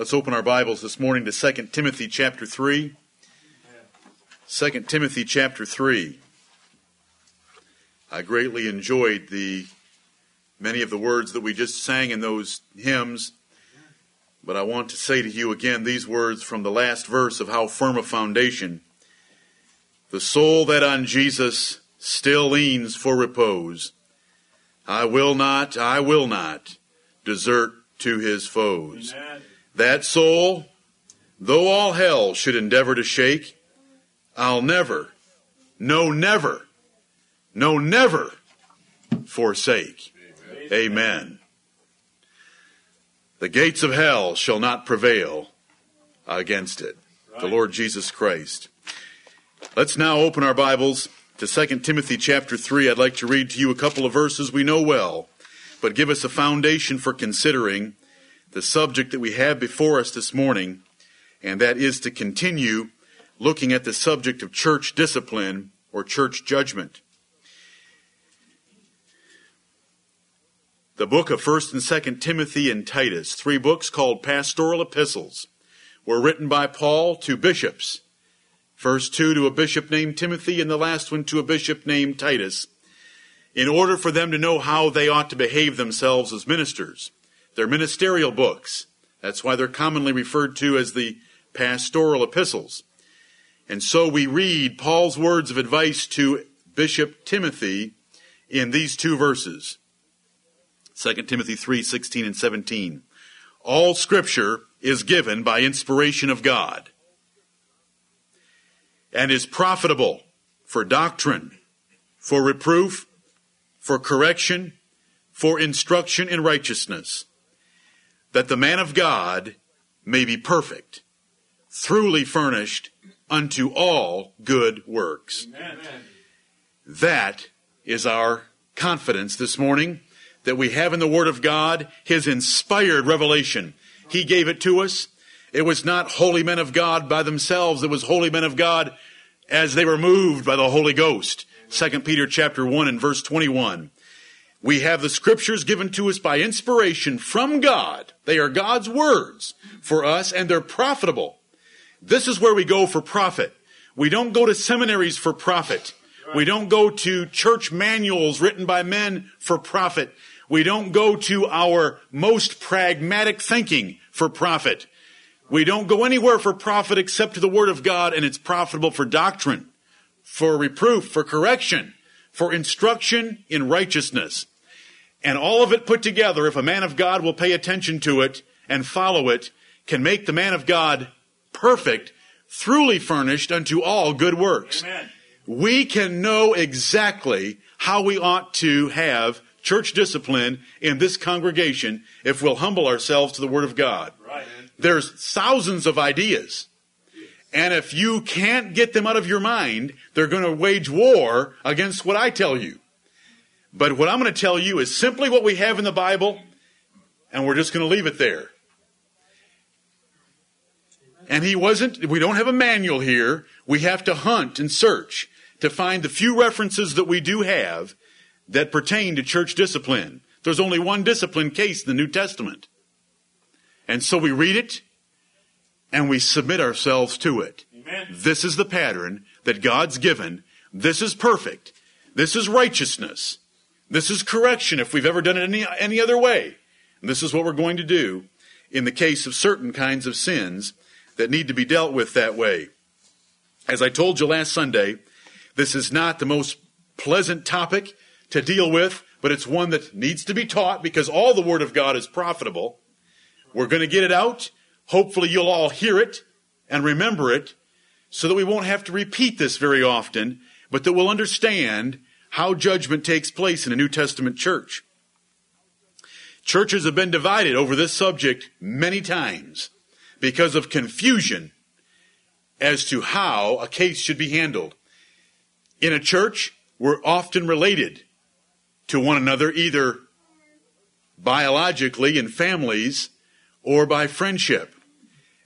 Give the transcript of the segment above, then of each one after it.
Let's open our Bibles this morning to 2 Timothy chapter 3. 2 Timothy chapter 3. I greatly enjoyed the many of the words that we just sang in those hymns, but I want to say to you again these words from the last verse of how firm a foundation. The soul that on Jesus still leans for repose, I will not, I will not desert to his foes. Amen. That soul, though all hell should endeavor to shake, I'll never, no, never, no, never forsake. Amen. Amen. The gates of hell shall not prevail against it. Right. The Lord Jesus Christ. Let's now open our Bibles to 2 Timothy chapter 3. I'd like to read to you a couple of verses we know well, but give us a foundation for considering the subject that we have before us this morning, and that is to continue looking at the subject of church discipline or church judgment. The book of 1st and 2nd Timothy and Titus, three books called pastoral epistles, were written by Paul to bishops. First two to a bishop named Timothy and the last one to a bishop named Titus, in order for them to know how they ought to behave themselves as ministers. They're ministerial books. That's why they're commonly referred to as the pastoral epistles. And so we read Paul's words of advice to Bishop Timothy in these two verses. 2 Timothy 3, 16 and 17. All scripture is given by inspiration of God and is profitable for doctrine, for reproof, for correction, for instruction in righteousness, that the man of God may be perfect, truly furnished unto all good works. Amen. That is our confidence this morning that we have in the Word of God, His inspired revelation. He gave it to us. It was not holy men of God by themselves. It was holy men of God as they were moved by the Holy Ghost. 2 Peter chapter 1 and verse 21. We have the scriptures given to us by inspiration from God. They are God's words for us and they're profitable. This is where we go for profit. We don't go to seminaries for profit. We don't go to church manuals written by men for profit. We don't go to our most pragmatic thinking for profit. We don't go anywhere for profit except to the Word of God, and it's profitable for doctrine, for reproof, for correction, for instruction in righteousness. And all of it put together, if a man of God will pay attention to it and follow it, can make the man of God perfect, truly furnished unto all good works. Amen. We can know exactly how we ought to have church discipline in this congregation if we'll humble ourselves to the Word of God. Right. There's thousands of ideas. And if you can't get them out of your mind, they're going to wage war against what I tell you. But what I'm going to tell you is simply what we have in the Bible, and we're just going to leave it there. And he wasn't, we don't have a manual here. We have to hunt and search to find the few references that we do have that pertain to church discipline. There's only one discipline case in the New Testament. And so we read it and we submit ourselves to it. Amen. This is the pattern that God's given. This is perfect. This is righteousness. This is correction if we've ever done it any, any other way. And this is what we're going to do in the case of certain kinds of sins that need to be dealt with that way. As I told you last Sunday, this is not the most pleasant topic to deal with, but it's one that needs to be taught because all the Word of God is profitable. We're going to get it out. Hopefully you'll all hear it and remember it so that we won't have to repeat this very often, but that we'll understand how judgment takes place in a New Testament church. Churches have been divided over this subject many times because of confusion as to how a case should be handled. In a church, we're often related to one another either biologically in families or by friendship.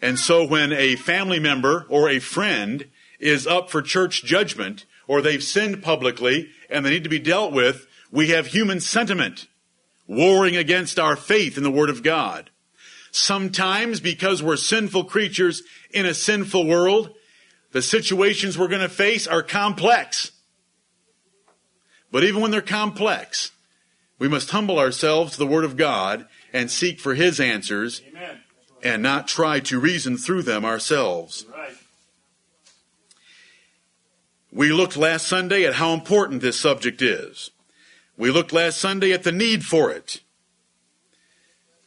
And so when a family member or a friend is up for church judgment, or they've sinned publicly and they need to be dealt with, we have human sentiment warring against our faith in the Word of God. Sometimes, because we're sinful creatures in a sinful world, the situations we're going to face are complex. But even when they're complex, we must humble ourselves to the Word of God and seek for His answers Amen. and not try to reason through them ourselves. Right. We looked last Sunday at how important this subject is. We looked last Sunday at the need for it.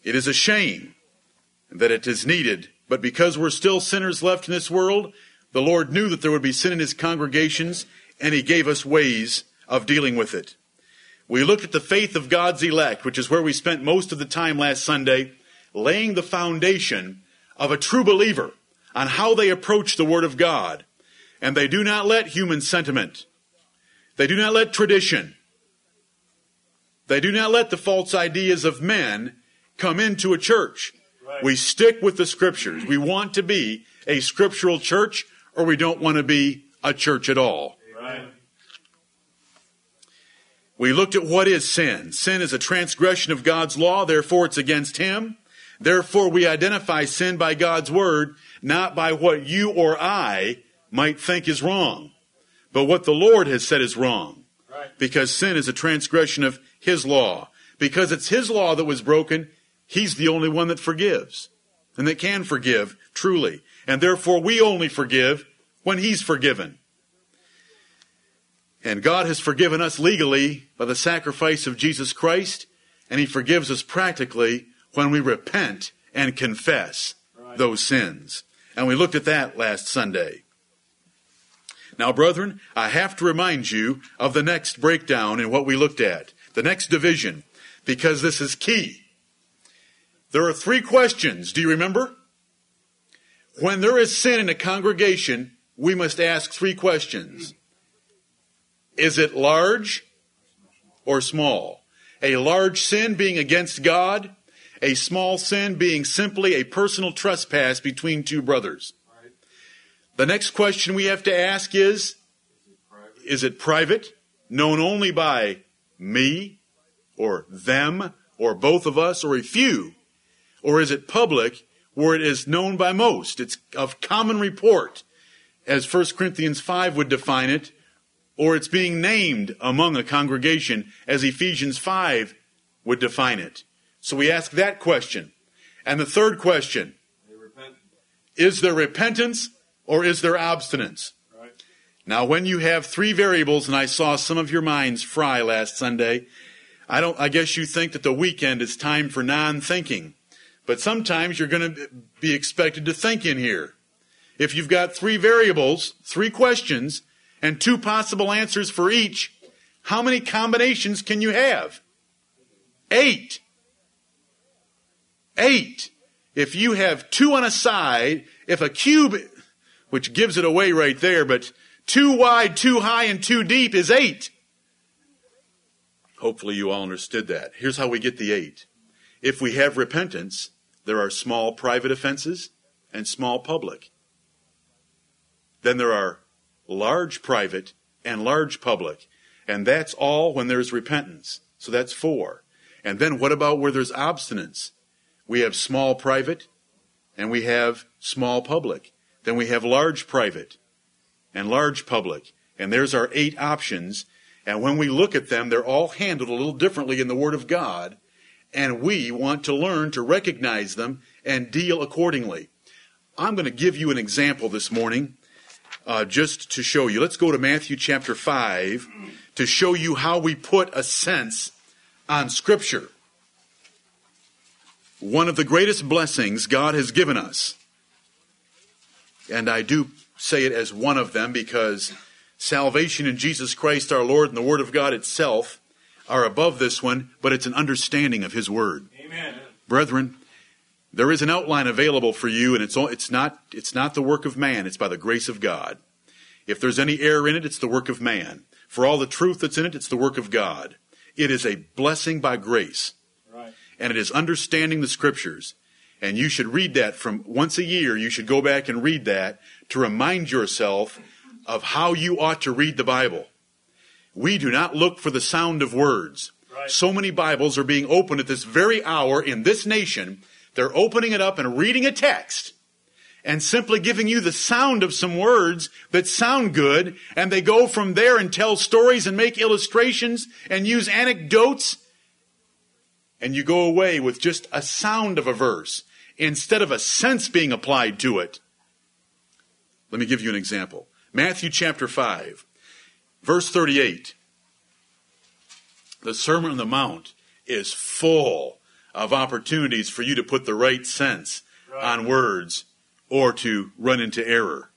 It is a shame that it is needed, but because we're still sinners left in this world, the Lord knew that there would be sin in His congregations, and He gave us ways of dealing with it. We looked at the faith of God's elect, which is where we spent most of the time last Sunday, laying the foundation of a true believer on how they approach the Word of God. And they do not let human sentiment, they do not let tradition, they do not let the false ideas of men come into a church. Right. We stick with the scriptures. We want to be a scriptural church, or we don't want to be a church at all. Right. We looked at what is sin. Sin is a transgression of God's law, therefore it's against Him. Therefore we identify sin by God's word, not by what you or I might think is wrong, but what the Lord has said is wrong. Right. Because sin is a transgression of His law. Because it's His law that was broken, He's the only one that forgives and that can forgive truly. And therefore we only forgive when He's forgiven. And God has forgiven us legally by the sacrifice of Jesus Christ, and He forgives us practically when we repent and confess Right. those sins. And we looked at that last Sunday. Now, brethren, I have to remind you of the next breakdown in what we looked at, the next division, because this is key. There are three questions. Do you remember? When there is sin in a congregation, we must ask three questions. Is it large or small? A large sin being against God, a small sin being simply a personal trespass between two brothers. The next question we have to ask is Is it private, known only by me or them or both of us or a few? Or is it public where it is known by most? It's of common report, as 1 Corinthians 5 would define it, or it's being named among a congregation, as Ephesians 5 would define it. So we ask that question. And the third question is there repentance or is there abstinence? Right. Now, when you have three variables, and I saw some of your minds fry last Sunday, I don't, I guess you think that the weekend is time for non-thinking. But sometimes you're going to be expected to think in here. If you've got three variables, three questions, and two possible answers for each, how many combinations can you have? Eight. Eight. If you have two on a side, if a cube, which gives it away right there, but two wide, two high, and two deep is eight. Hopefully you all understood that. Here's how we get the eight. If we have repentance, there are small private offenses and small public. Then there are large private and large public. And that's all when there's repentance. So that's four. And then what about where there's abstinence? We have small private and we have small public. Then we have large private and large public. And there's our eight options. And when we look at them, they're all handled a little differently in the Word of God. And we want to learn to recognize them and deal accordingly. I'm going to give you an example this morning uh, just to show you. Let's go to Matthew chapter 5 to show you how we put a sense on Scripture. One of the greatest blessings God has given us, and I do say it as one of them because salvation in Jesus Christ our Lord and the Word of God itself are above this one, but it's an understanding of His Word. Amen. Brethren, there is an outline available for you, and it's, all, it's, not, it's not the work of man, it's by the grace of God. If there's any error in it, it's the work of man. For all the truth that's in it, it's the work of God. It is a blessing by grace, Right. and it is understanding the Scriptures. And you should read that from once a year, you should go back and read that to remind yourself of how you ought to read the Bible. We do not look for the sound of words. Right. So many Bibles are being opened at this very hour in this nation They're opening it up and reading a text and simply giving you the sound of some words that sound good, and they go from there and tell stories and make illustrations and use anecdotes, and you go away with just a sound of a verse instead of a sense being applied to it. Let me give you an example. Matthew chapter 5, verse 38. The Sermon on the Mount is full of opportunities for you to put the right sense right. on words or to run into error.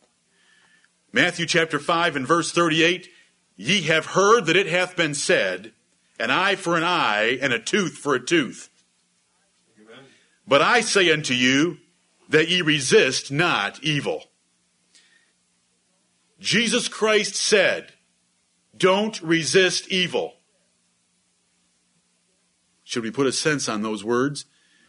Matthew chapter 5 and verse 38 Ye have heard that it hath been said, an eye for an eye, and a tooth for a tooth. But I say unto you that ye resist not evil. Jesus Christ said, Don't resist evil. Should we put a sense on those words?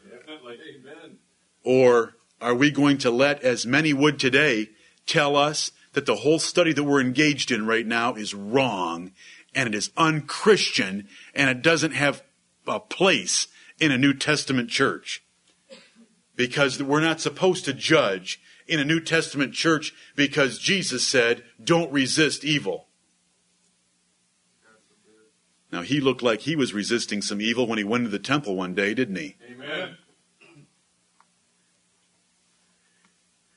Definitely. Amen. Or are we going to let, as many would today, tell us that the whole study that we're engaged in right now is wrong and it is unchristian and it doesn't have a place in a New Testament church? Because we're not supposed to judge in a New Testament church because Jesus said, don't resist evil. Now, he looked like he was resisting some evil when he went to the temple one day, didn't he? Amen.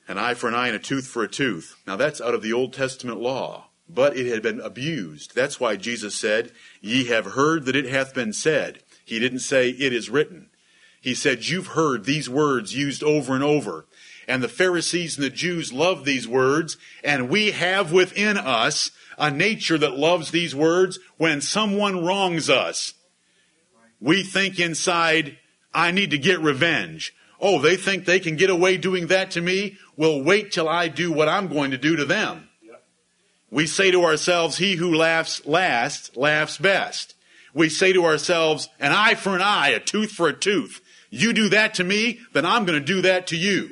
an eye for an eye and a tooth for a tooth. Now that's out of the Old Testament law, but it had been abused. That's why Jesus said, Ye have heard that it hath been said. He didn't say, It is written. He said, You've heard these words used over and over. And the Pharisees and the Jews love these words, and we have within us a nature that loves these words when someone wrongs us. We think inside, I need to get revenge. Oh, they think they can get away doing that to me? Well, wait till I do what I'm going to do to them. We say to ourselves, he who laughs last laughs best. We say to ourselves, an eye for an eye, a tooth for a tooth. You do that to me, then I'm going to do that to you.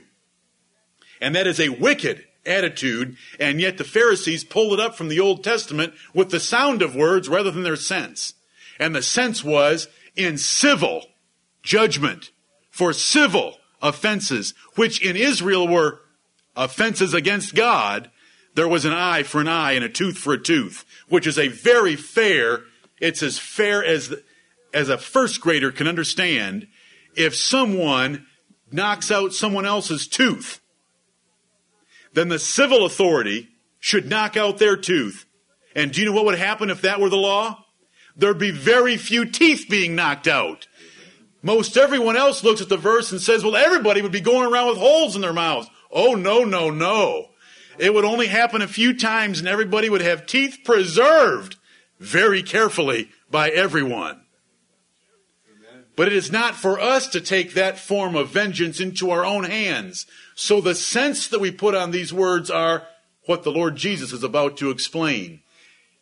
And that is a wicked attitude, and yet the Pharisees pulled it up from the Old Testament with the sound of words rather than their sense. And the sense was in civil judgment for civil offenses, which in Israel were offenses against God, there was an eye for an eye and a tooth for a tooth, which is a very fair, it's as fair as, as a first grader can understand. If someone knocks out someone else's tooth, then the civil authority should knock out their tooth. And do you know what would happen if that were the law? There'd be very few teeth being knocked out. Most everyone else looks at the verse and says, well, everybody would be going around with holes in their mouths. Oh, no, no, no. It would only happen a few times and everybody would have teeth preserved very carefully by everyone. But it is not for us to take that form of vengeance into our own hands. So the sense that we put on these words are what the Lord Jesus is about to explain.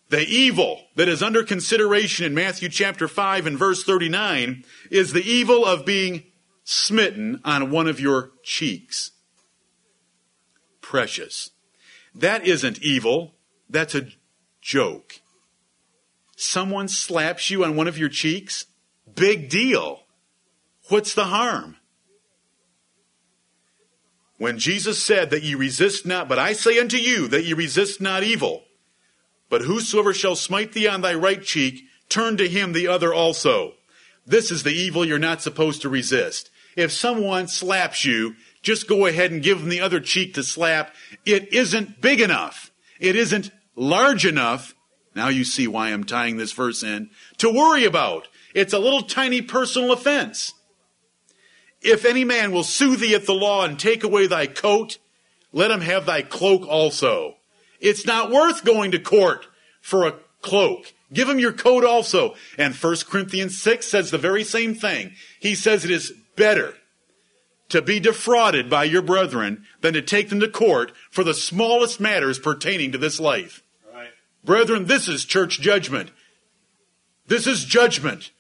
The evil that is under consideration in Matthew chapter 5 and verse 39 is the evil of being smitten on one of your cheeks. Precious. That isn't evil. That's a joke. Someone slaps you on one of your cheeks. Big deal. What's the harm? When Jesus said that ye resist not, but I say unto you that ye resist not evil, but whosoever shall smite thee on thy right cheek, turn to him the other also. This is the evil you're not supposed to resist. If someone slaps you, just go ahead and give them the other cheek to slap. It isn't big enough. It isn't large enough. Now you see why I'm tying this verse in to worry about. It's a little tiny personal offense. If any man will sue thee at the law and take away thy coat, let him have thy cloak also. It's not worth going to court for a cloak. Give him your coat also. And 1 Corinthians 6 says the very same thing. He says it is better to be defrauded by your brethren than to take them to court for the smallest matters pertaining to this life. Right. Brethren, this is church judgment. This is judgment.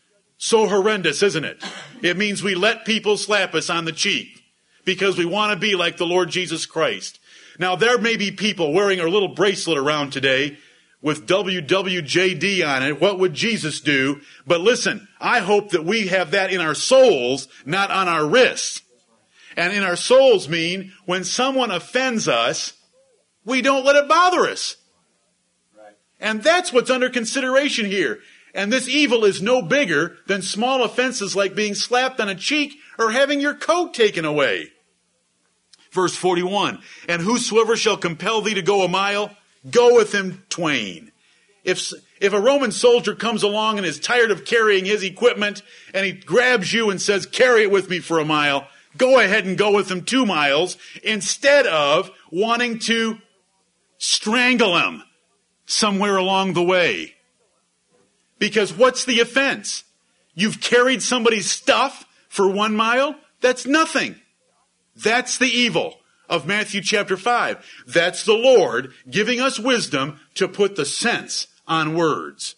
So horrendous, isn't it? It means we let people slap us on the cheek because we want to be like the Lord Jesus Christ. Now, there may be people wearing a little bracelet around today with WWJD on it. What would Jesus do? But listen, I hope that we have that in our souls, not on our wrists. And in our souls mean when someone offends us, we don't let it bother us. Right. And that's what's under consideration here. And this evil is no bigger than small offenses like being slapped on a cheek or having your coat taken away. Verse 41, and whosoever shall compel thee to go a mile, go with him twain. If, if a Roman soldier comes along and is tired of carrying his equipment and he grabs you and says, carry it with me for a mile, go ahead and go with him two miles instead of wanting to strangle him somewhere along the way. Because what's the offense? You've carried somebody's stuff for one mile? That's nothing. That's the evil of Matthew chapter 5. That's the Lord giving us wisdom to put the sense on words.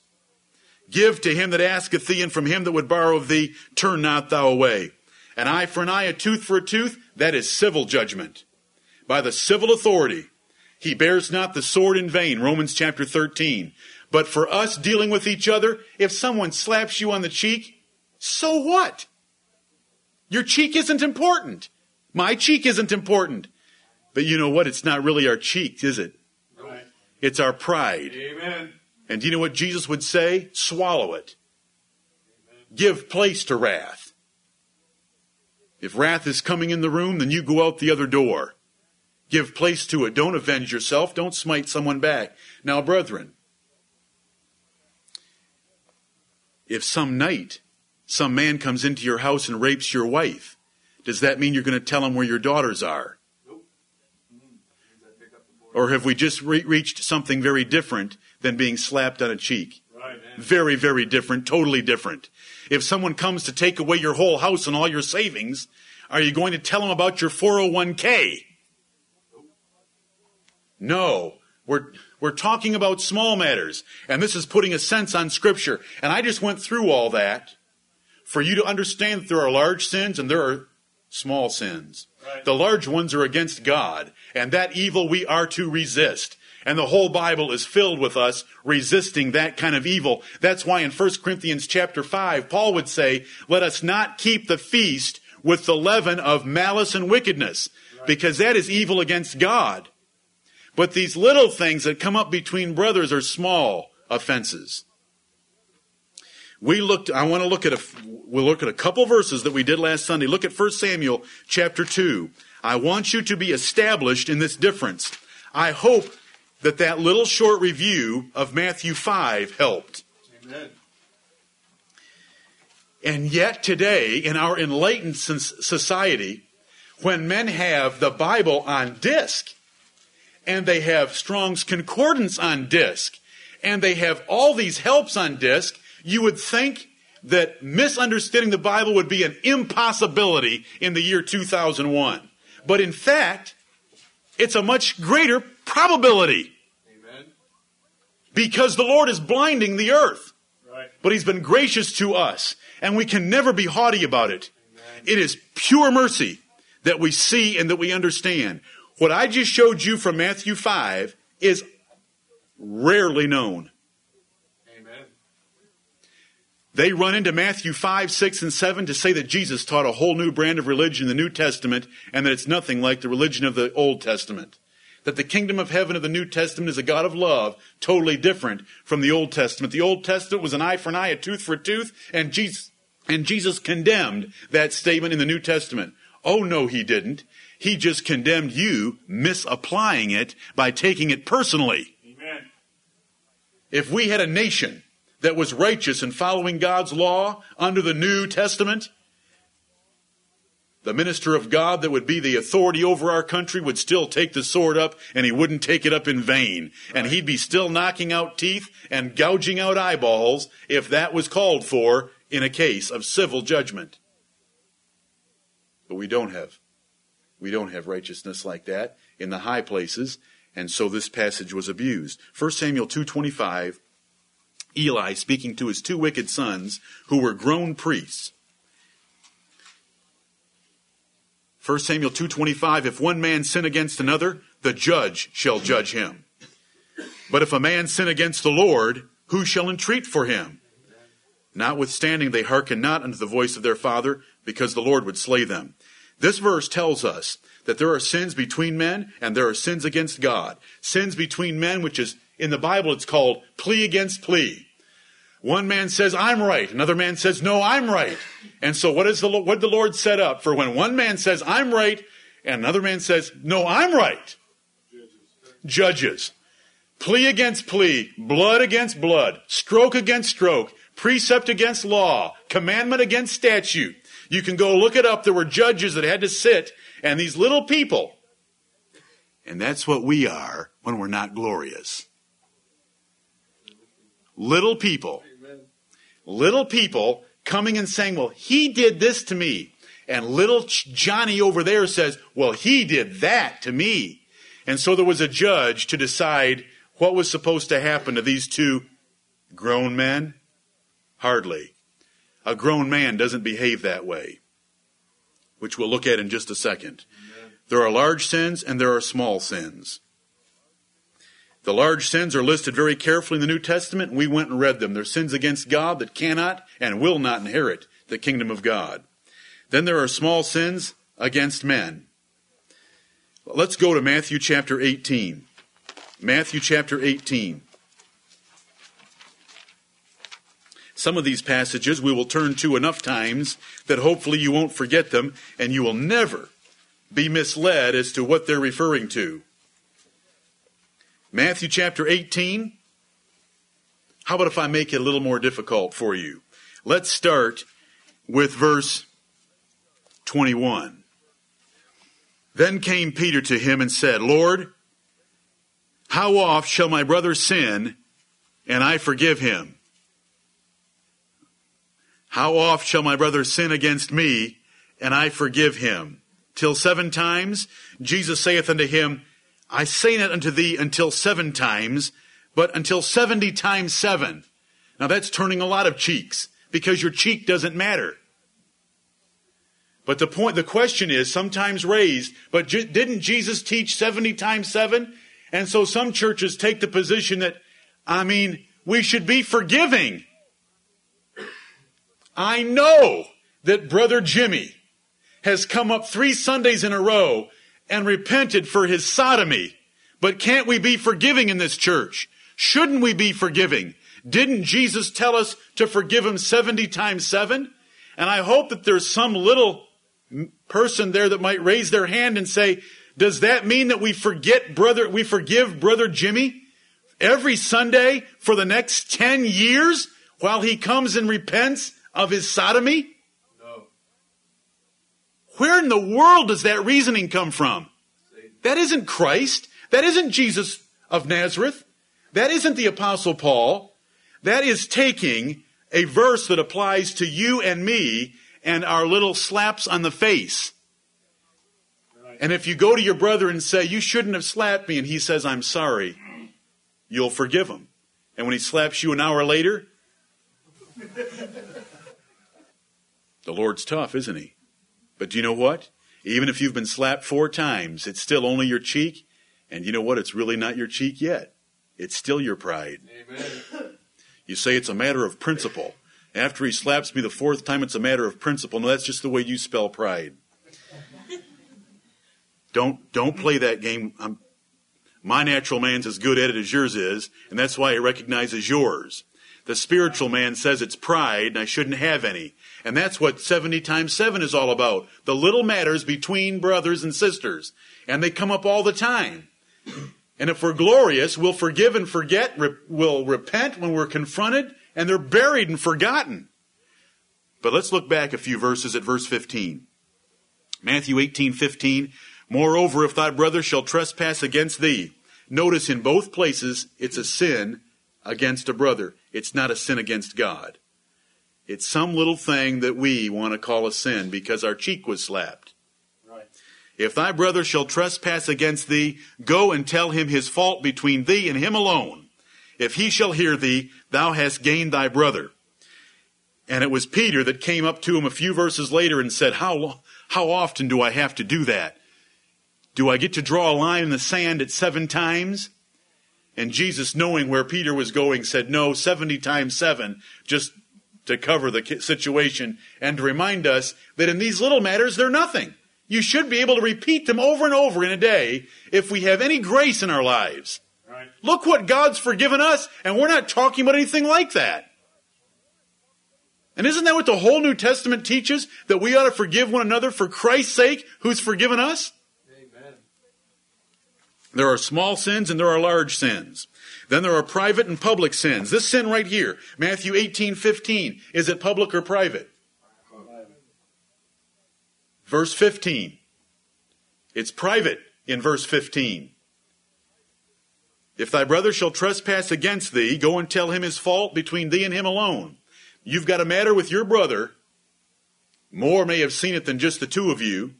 Give to him that asketh thee, and from him that would borrow of thee, turn not thou away. An eye for an eye, a tooth for a tooth, that is civil judgment. By the civil authority, he bears not the sword in vain, Romans chapter 13. But for us dealing with each other, if someone slaps you on the cheek, so what? Your cheek isn't important. My cheek isn't important. But you know what? It's not really our cheek, is it? Right. It's our pride. Amen. And do you know what Jesus would say? Swallow it. Give place to wrath. If wrath is coming in the room, then you go out the other door. Give place to it. Don't avenge yourself. Don't smite someone back. Now, brethren, if some night some man comes into your house and rapes your wife, does that mean you're going to tell him where your daughters are? Nope. Means I pick up the boy. Or have we just re- reached something very different than being slapped on a cheek? Right. Very, very different, totally different. If someone comes to take away your whole house and all your savings, are you going to tell them about your 401k? No. We're, we're talking about small matters, and this is putting a sense on Scripture. And I just went through all that for you to understand that there are large sins and there are small sins. Right. The large ones are against God, and that evil we are to resist. And the whole Bible is filled with us resisting that kind of evil. That's why in 1 Corinthians chapter 5, Paul would say, let us not keep the feast with the leaven of malice and wickedness, because that is evil against God. But these little things that come up between brothers are small offenses. We looked, I want to look at a, we'll look at a couple verses that we did last Sunday. Look at 1 Samuel chapter 2. I want you to be established in this difference. I hope that that little short review of Matthew 5 helped. Amen. And yet today, in our enlightened society, when men have the Bible on disc, and they have Strong's Concordance on disc, and they have all these helps on disc, you would think that misunderstanding the Bible would be an impossibility in the year 2001. But in fact, it's a much greater probability Amen. because the Lord is blinding the earth. Right. But He's been gracious to us, and we can never be haughty about it. It is pure mercy that we see and that we understand. What I just showed you from Matthew 5 is rarely known. Amen. They run into Matthew 5, 6, and 7 to say that Jesus taught a whole new brand of religion in the New Testament and that it's nothing like the religion of the Old Testament. That the kingdom of heaven of the New Testament is a God of love, totally different from the Old Testament. The Old Testament was an eye for an eye, a tooth for a tooth, and Jesus, and Jesus condemned that statement in the New Testament. Oh no, he didn't. He just condemned you misapplying it by taking it personally. Amen. If we had a nation that was righteous and following God's law under the New Testament, the minister of God that would be the authority over our country would still take the sword up and he wouldn't take it up in vain. And he'd be still knocking out teeth and gouging out eyeballs if that was called for in a case of civil judgment. But we don't have. We don't have righteousness like that in the high places, and so this passage was abused. 1 Samuel 2:25 Eli speaking to his two wicked sons who were grown priests. 1 Samuel 2:25 If one man sin against another, the judge shall judge him. But if a man sin against the Lord, who shall entreat for him? Notwithstanding they hearken not unto the voice of their father, because the Lord would slay them. This verse tells us that there are sins between men and there are sins against God. Sins between men, which is in the Bible, it's called plea against plea. One man says, I'm right. Another man says, no, I'm right. And so what is the, what the Lord set up for when one man says, I'm right, and another man says, no, I'm right? Judges. Plea against plea, blood against blood, stroke against stroke, precept against law, commandment against statute. You can go look it up. There were judges that had to sit, and these little people. And that's what we are when we're not glorious. Little people. Little people coming and saying, well, he did this to me. And little Johnny over there says, well, he did that to me. And so there was a judge to decide what was supposed to happen to these two grown men. Hardly. A grown man doesn't behave that way, which we'll look at in just a second. There are large sins and there are small sins. The large sins are listed very carefully in the New Testament, and we went and read them. They're sins against God that cannot and will not inherit the kingdom of God. Then there are small sins against men. Let's go to Matthew chapter 18. Matthew chapter 18. Some of these passages we will turn to enough times that hopefully you won't forget them and you will never be misled as to what they're referring to. Matthew chapter 18. How about if I make it a little more difficult for you? Let's start with verse 21. Then came Peter to him and said, Lord, how oft shall my brother sin and I forgive him? How oft shall my brother sin against me, and I forgive him? Till seven times? Jesus saith unto him, I say not unto thee until seven times, but until seventy times seven. Now that's turning a lot of cheeks, because your cheek doesn't matter. But the point, the question is sometimes raised, but didn't Jesus teach 70 times 7? And so some churches take the position that, I mean, we should be forgiving. I know that Brother Jimmy has come up three Sundays in a row and repented for his sodomy. But can't we be forgiving in this church? Shouldn't we be forgiving? Didn't Jesus tell us to forgive him 70 times 7? And I hope that there's some little person there that might raise their hand and say, does that mean that we forget brother, we forgive brother Jimmy every Sunday for the next 10 years while he comes and repents of his sodomy? No. Where in the world does that reasoning come from? That isn't Christ. That isn't Jesus of Nazareth. That isn't the apostle Paul. That is taking a verse that applies to you and me and our little slaps on the face. And if you go to your brother and say, you shouldn't have slapped me, and he says, I'm sorry, you'll forgive him. And when he slaps you an hour later, the Lord's tough, isn't he? But do you know what? Even if you've been slapped four times, it's still only your cheek. And you know what? It's really not your cheek yet. It's still your pride. Amen. You say it's a matter of principle. After he slaps me the fourth time, it's a matter of principle. No, that's just the way you spell pride. Don't don't play that game. I'm, my natural man's as good at it as yours is, and that's why it recognizes yours. The spiritual man says it's pride, and I shouldn't have any. And that's what 70 times 7 is all about. The little matters between brothers and sisters. And they come up all the time. And if we're glorious, we'll forgive and forget, we'll repent when we're confronted, and they're buried and forgotten. But let's look back a few verses at verse 15. Matthew 18, 15. Moreover, if thy brother shall trespass against thee, notice in both places it's a sin against a brother. It's not a sin against God. It's some little thing that we want to call a sin because our cheek was slapped. Right. If thy brother shall trespass against thee, go and tell him his fault between thee and him alone. If he shall hear thee, thou hast gained thy brother. And it was Peter that came up to him a few verses later and said, how, how often do I have to do that? Do I get to draw a line in the sand at seven times? And Jesus, knowing where Peter was going, said, no, 70 times seven, just to cover the situation and to remind us that in these little matters, they're nothing. You should be able to repeat them over and over in a day if we have any grace in our lives. Right. Look what God's forgiven us, and we're not talking about anything like that. And isn't that what the whole New Testament teaches? That we ought to forgive one another for Christ's sake, who's forgiven us? Amen. There are small sins and there are large sins. Then there are private and public sins. This sin right here, Matthew 18, 15, is it public or private? Verse 15. It's private in verse 15. If thy brother shall trespass against thee, go and tell him his fault between thee and him alone. You've got a matter with your brother. More may have seen it than just the two of you.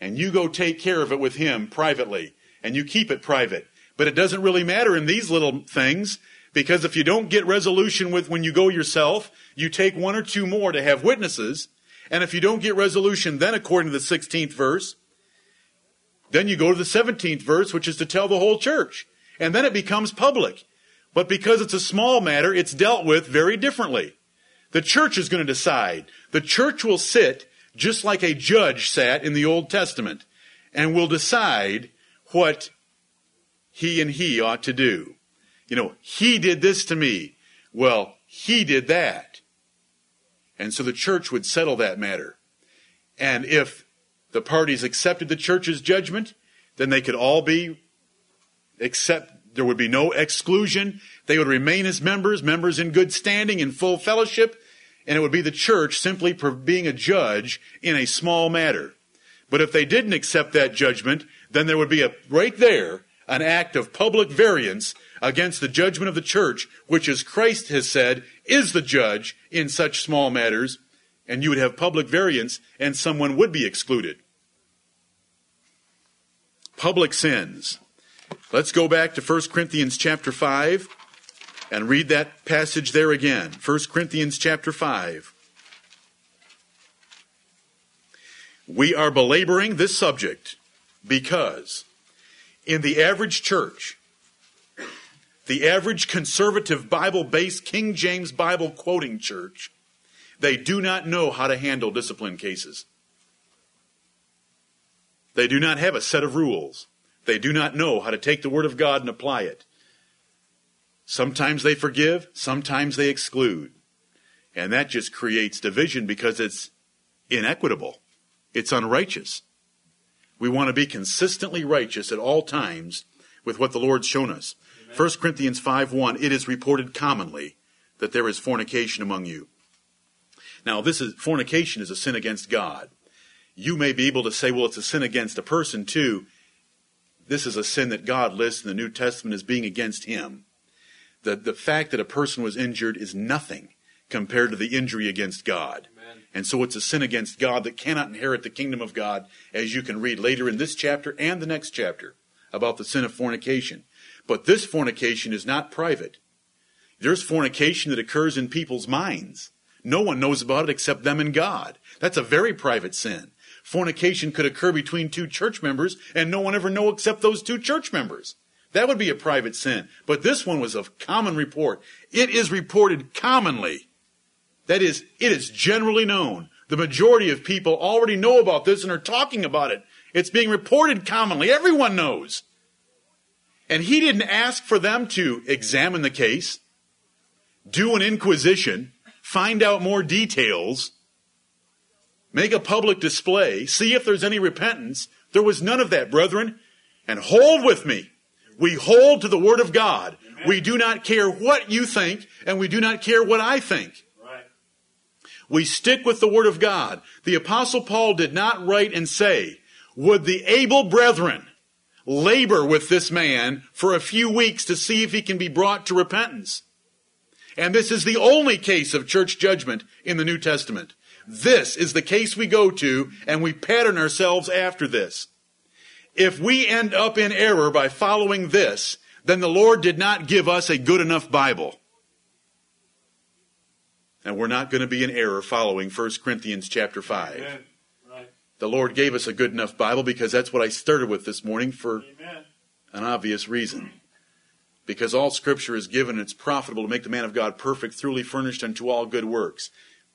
And you go take care of it with him privately. And you keep it private. But it doesn't really matter in these little things because if you don't get resolution with when you go yourself, you take one or two more to have witnesses. And if you don't get resolution, then according to the 16th verse, then you go to the 17th verse, which is to tell the whole church. And then it becomes public. But because it's a small matter, it's dealt with very differently. The church is going to decide. The church will sit just like a judge sat in the Old Testament and will decide what he and he ought to do. You know, he did this to me. Well, he did that. And so the church would settle that matter. And if the parties accepted the church's judgment, then they could all be accept there would be no exclusion. They would remain as members, members in good standing, in full fellowship, and it would be the church simply being a judge in a small matter. But if they didn't accept that judgment, then there would be a, right there, an act of public variance against the judgment of the church, which as Christ has said, is the judge in such small matters, and you would have public variance and someone would be excluded. Public sins. Let's go back to 1 Corinthians chapter 5 and read that passage there again. 1 Corinthians chapter 5. We are belaboring this subject because in the average church, the average conservative Bible based King James Bible quoting church, they do not know how to handle discipline cases. They do not have a set of rules. They do not know how to take the Word of God and apply it. Sometimes they forgive, sometimes they exclude. And that just creates division because it's inequitable. It's unrighteous. We want to be consistently righteous at all times with what the Lord's shown us. Amen. 1 Corinthians 5 1, it is reported commonly that there is fornication among you. Now, this is fornication is a sin against God. You may be able to say, well, it's a sin against a person too. This is a sin that God lists in the New Testament as being against him. The, the fact that a person was injured is nothing compared to the injury against God. Amen. And so it's a sin against God that cannot inherit the kingdom of God, as you can read later in this chapter and the next chapter about the sin of fornication. But this fornication is not private. There's fornication that occurs in people's minds. No one knows about it except them and God. That's a very private sin fornication could occur between two church members and no one ever know except those two church members. That would be a private sin. But this one was of common report. It is reported commonly. That is, it is generally known. The majority of people already know about this and are talking about it. It's being reported commonly. Everyone knows. And he didn't ask for them to examine the case, do an inquisition, find out more details, make a public display, see if there's any repentance. There was none of that, brethren. And hold with me. We hold to the Word of God. Amen. We do not care what you think, and we do not care what I think. We stick with the Word of God. The Apostle Paul did not write and say, Would the able brethren labor with this man for a few weeks to see if he can be brought to repentance? And this is the only case of church judgment in the New Testament. This is the case we go to, and we pattern ourselves after this. If we end up in error by following this, then the Lord did not give us a good enough Bible. And we're not going to be in error following 1 Corinthians chapter 5. Right. The Lord gave us a good enough Bible because that's what I started with this morning for Amen. an obvious reason. Because all scripture is given, it's profitable to make the man of God perfect, truly furnished unto all good works.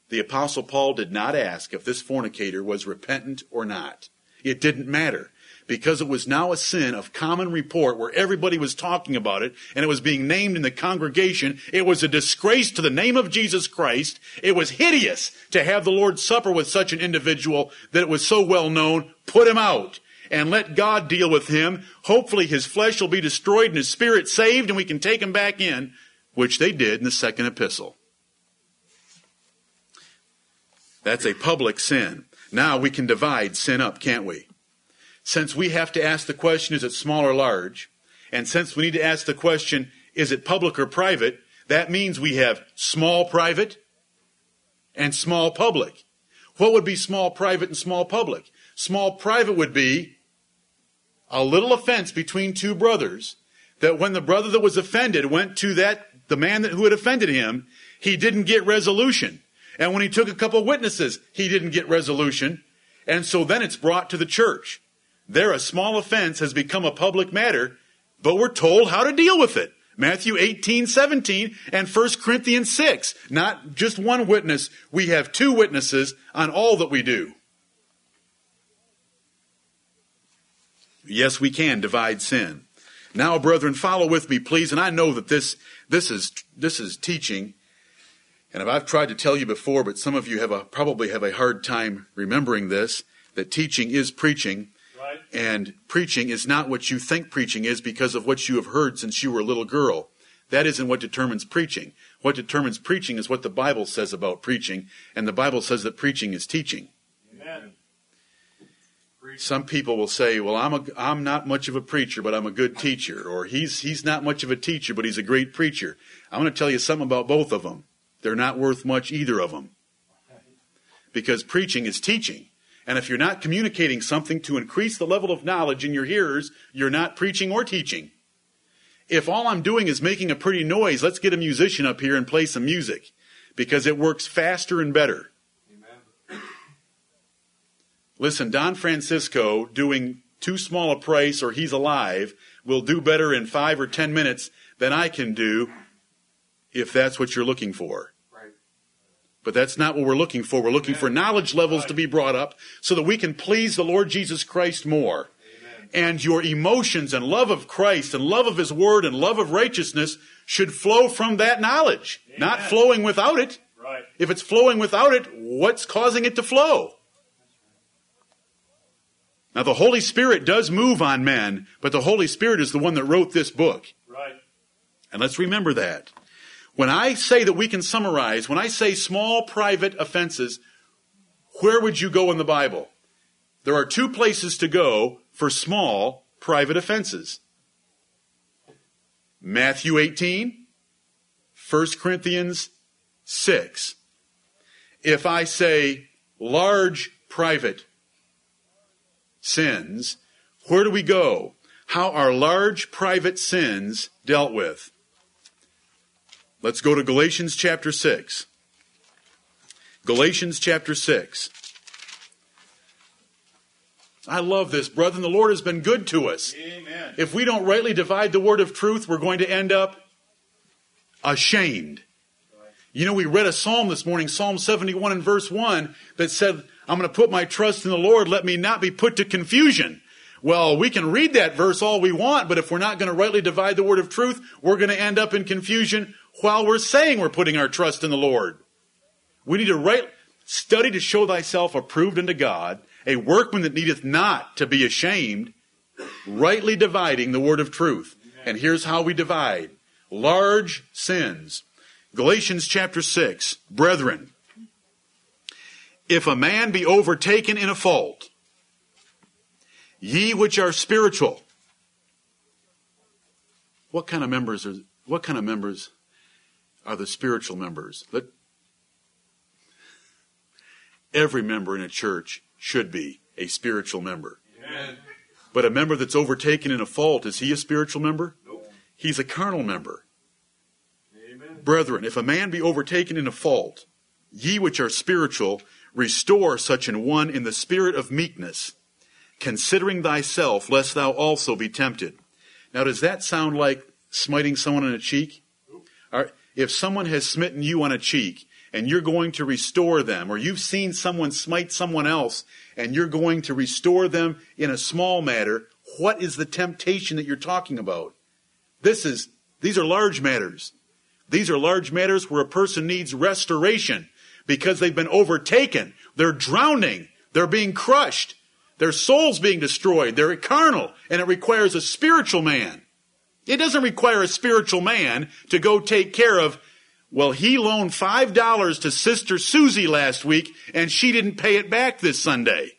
The apostle Paul did not ask if this fornicator was repentant or not. It didn't matter because it was now a sin of common report where everybody was talking about it and it was being named in the congregation. It was a disgrace to the name of Jesus Christ. It was hideous to have the Lord's Supper with such an individual that it was so well known. Put him out and let God deal with him. Hopefully his flesh will be destroyed and his spirit saved and we can take him back in, which they did in the second epistle. That's a public sin. Now we can divide sin up, can't we? Since we have to ask the question, is it small or large? And since we need to ask the question, is it public or private? That means we have small private and small public. What would be small private and small public? Small private would be a little offense between two brothers that when the brother that was offended went to that, the man that, who had offended him, he didn't get resolution. And when he took a couple witnesses, he didn't get resolution. And so then it's brought to the church. There, a small offense has become a public matter, but we're told how to deal with it. Matthew 18, 17, and 1 Corinthians 6. Not just one witness. We have two witnesses on all that we do. Yes, we can divide sin. Now, brethren, follow with me, please. And I know that this, this is, this is teaching. And I've tried to tell you before, but some of you have a, probably have a hard time remembering this, that teaching is preaching. And preaching is not what you think preaching is because of what you have heard since you were a little girl. That isn't what determines preaching. What determines preaching is what the Bible says about preaching, and the Bible says that preaching is teaching. Amen. Some people will say, "Well, I'm a, I'm not much of a preacher, but I'm a good teacher," or "He's he's not much of a teacher, but he's a great preacher." I'm going to tell you something about both of them. They're not worth much either of them, because preaching is teaching. And if you're not communicating something to increase the level of knowledge in your hearers, you're not preaching or teaching. If all I'm doing is making a pretty noise, let's get a musician up here and play some music because it works faster and better. Amen. Listen, Don Francisco doing too small a price or he's alive will do better in five or ten minutes than I can do if that's what you're looking for. Right. But that's not what we're looking for. We're looking for knowledge levels to be brought up so that we can please the Lord Jesus Christ more. Amen. And your emotions and love of Christ and love of His Word and love of righteousness should flow from that knowledge, not flowing without it. Right. If it's flowing without it, what's causing it to flow? Now, the Holy Spirit does move on men, but the Holy Spirit is the one that wrote this book. Right. And let's remember that. When I say that we can summarize, when I say small private offenses, where would you go in the Bible? There are two places to go for small private offenses. Matthew 18, 1 Corinthians 6. If I say large private sins, where do we go? How are large private sins dealt with? Let's go to Galatians chapter 6. Galatians chapter 6. I love this, brethren. The Lord has been good to us. Amen. If we don't rightly divide the word of truth, we're going to end up ashamed. You know, we read a psalm this morning, Psalm 71 and verse 1, that said, I'm going to put my trust in the Lord. Let me not be put to confusion. Well, we can read that verse all we want, but if we're not going to rightly divide the word of truth, we're going to end up in confusion while we're saying we're putting our trust in the Lord. We need to right, study to show thyself approved unto God, a workman that needeth not to be ashamed, rightly dividing the word of truth. And here's how we divide. Large sins. Galatians chapter 6. Brethren, if a man be overtaken in a fault, ye which are spiritual, what kind of members are, what kind of members are the spiritual members? Let, every member in a church should be a spiritual member. Amen. But a member that's overtaken in a fault, is he a spiritual member? Nope. He's a carnal member. Amen. Brethren, if a man be overtaken in a fault, ye which are spiritual, restore such an one in the spirit of meekness, considering thyself, lest thou also be tempted. Now, does that sound like smiting someone on a cheek? Or if someone has smitten you on a cheek, and you're going to restore them, or you've seen someone smite someone else and you're going to restore them in a small matter, what is the temptation that you're talking about? This is, these are large matters. These are large matters where a person needs restoration because they've been overtaken. They're drowning. They're being crushed. Their soul's being destroyed. They're carnal and it requires a spiritual man. It doesn't require a spiritual man to go take care of well, he loaned $5 to Sister Susie last week and she didn't pay it back this Sunday.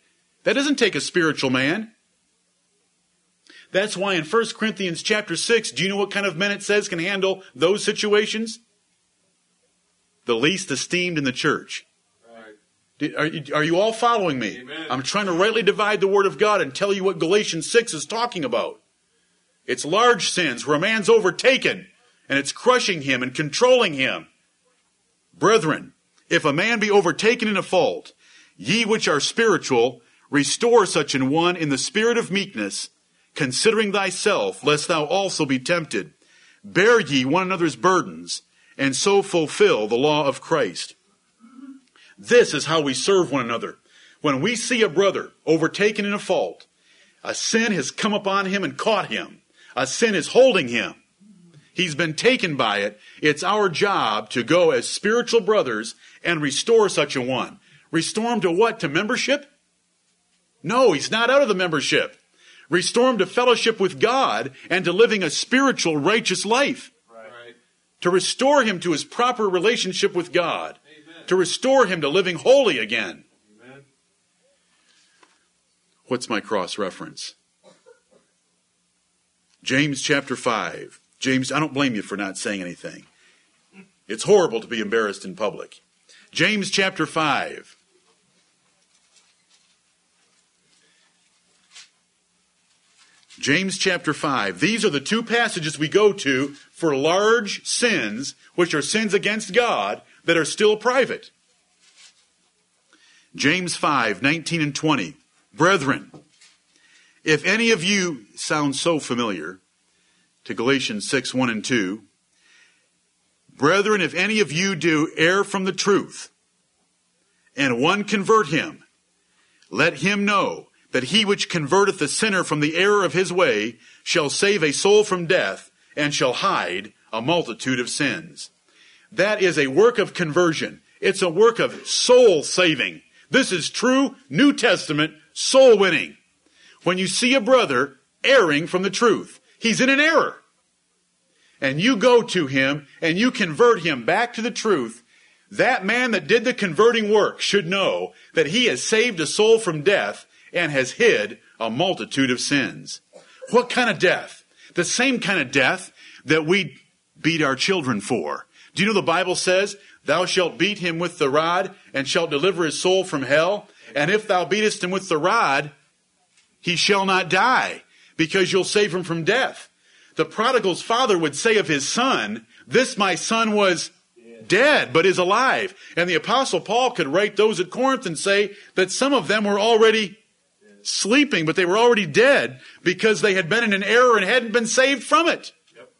That doesn't take a spiritual man. That's why in 1 Corinthians chapter 6, do you know what kind of men it says can handle those situations? The least esteemed in the church. Right. Are you, are you all following me? Amen. I'm trying to rightly divide the word of God and tell you what Galatians 6 is talking about. It's large sins where a man's overtaken and it's crushing him and controlling him. Brethren, if a man be overtaken in a fault, ye which are spiritual, restore such an one in the spirit of meekness, considering thyself, lest thou also be tempted. Bear ye one another's burdens, and so fulfill the law of Christ. This is how we serve one another. When we see a brother overtaken in a fault, a sin has come upon him and caught him. A sin is holding him. He's been taken by it. It's our job to go as spiritual brothers and restore such a one. Restore him to what? To membership? No, he's not out of the membership. Restore him to fellowship with God and to living a spiritual, righteous life. Right. To restore him to his proper relationship with God. Amen. To restore him to living holy again. Amen. What's my cross reference? James chapter 5. James, I don't blame you for not saying anything. It's horrible to be embarrassed in public. James chapter 5. James chapter 5. These are the two passages we go to for large sins, which are sins against God, that are still private. James 5, 19 and 20. Brethren, if any of you sound so familiar to Galatians 6, 1 and 2, brethren, if any of you do err from the truth, and one convert him, let him know that he which converteth the sinner from the error of his way shall save a soul from death and shall hide a multitude of sins. That is a work of conversion. It's a work of soul saving. This is true New Testament soul winning. When you see a brother erring from the truth, he's in an error. And you go to him and you convert him back to the truth. That man that did the converting work should know that he has saved a soul from death and has hid a multitude of sins. What kind of death? The same kind of death that we beat our children for. Do you know the Bible says, Thou shalt beat him with the rod and shalt deliver his soul from hell? And if thou beatest him with the rod, he shall not die because you'll save him from death. The prodigal's father would say of his son, This my son was dead, but is alive. And the apostle Paul could write those at Corinth and say that some of them were already sleeping, but they were already dead because they had been in an error and hadn't been saved from it. Yep.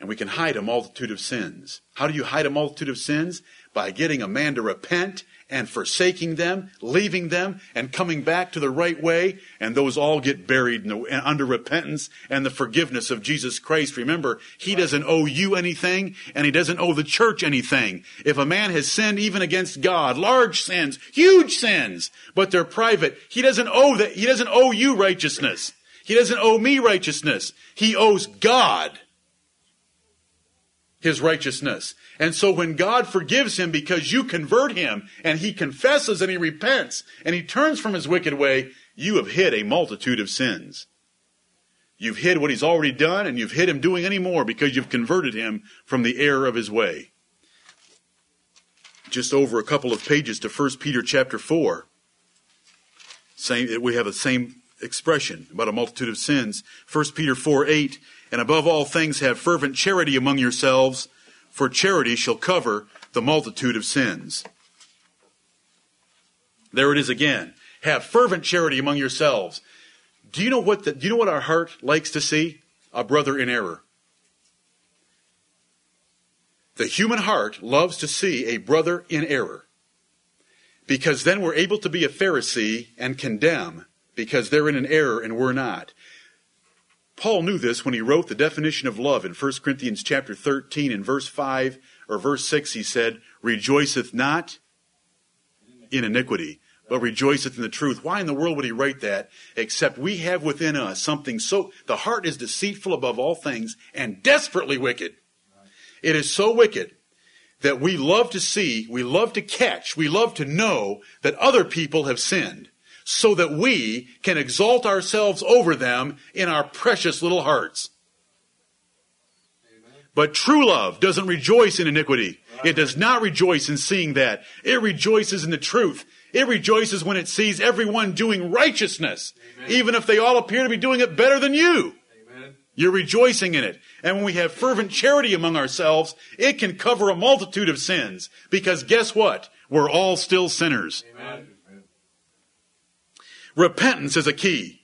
And we can hide a multitude of sins. How do you hide a multitude of sins? By getting a man to repent and forsaking them, leaving them, and coming back to the right way. And those all get buried in the, under repentance and the forgiveness of Jesus Christ. Remember, He doesn't owe you anything, and He doesn't owe the church anything. If a man has sinned even against God, large sins, huge sins, but they're private, He doesn't owe that, He doesn't owe you righteousness. He doesn't owe me righteousness. He owes God his righteousness. And so when God forgives him because you convert him and he confesses and he repents and he turns from his wicked way, you have hid a multitude of sins. You've hid what he's already done and you've hid him doing any more because you've converted him from the error of his way. Just over a couple of pages to 1 Peter chapter 4. Same, we have the same expression about a multitude of sins. 1 Peter 4 8 and above all things, have fervent charity among yourselves, for charity shall cover the multitude of sins. There it is again. Have fervent charity among yourselves. Do you know what the, do you know what our heart likes to see? A brother in error. The human heart loves to see a brother in error because then we're able to be a Pharisee and condemn because they're in an error and we're not. Paul knew this when he wrote the definition of love in 1 Corinthians chapter 13 in verse 5 or verse 6 he said, "Rejoiceth not in iniquity, but rejoiceth in the truth." Why in the world would he write that except we have within us something so the heart is deceitful above all things and desperately wicked. It is so wicked that we love to see, we love to catch, we love to know that other people have sinned so that we can exalt ourselves over them in our precious little hearts. But true love doesn't rejoice in iniquity. It does not rejoice in seeing that. It rejoices in the truth. It rejoices when it sees everyone doing righteousness, Amen. even if they all appear to be doing it better than you. Amen. You're rejoicing in it. And when we have fervent charity among ourselves, it can cover a multitude of sins. Because guess what? We're all still sinners. Amen. Repentance is a key.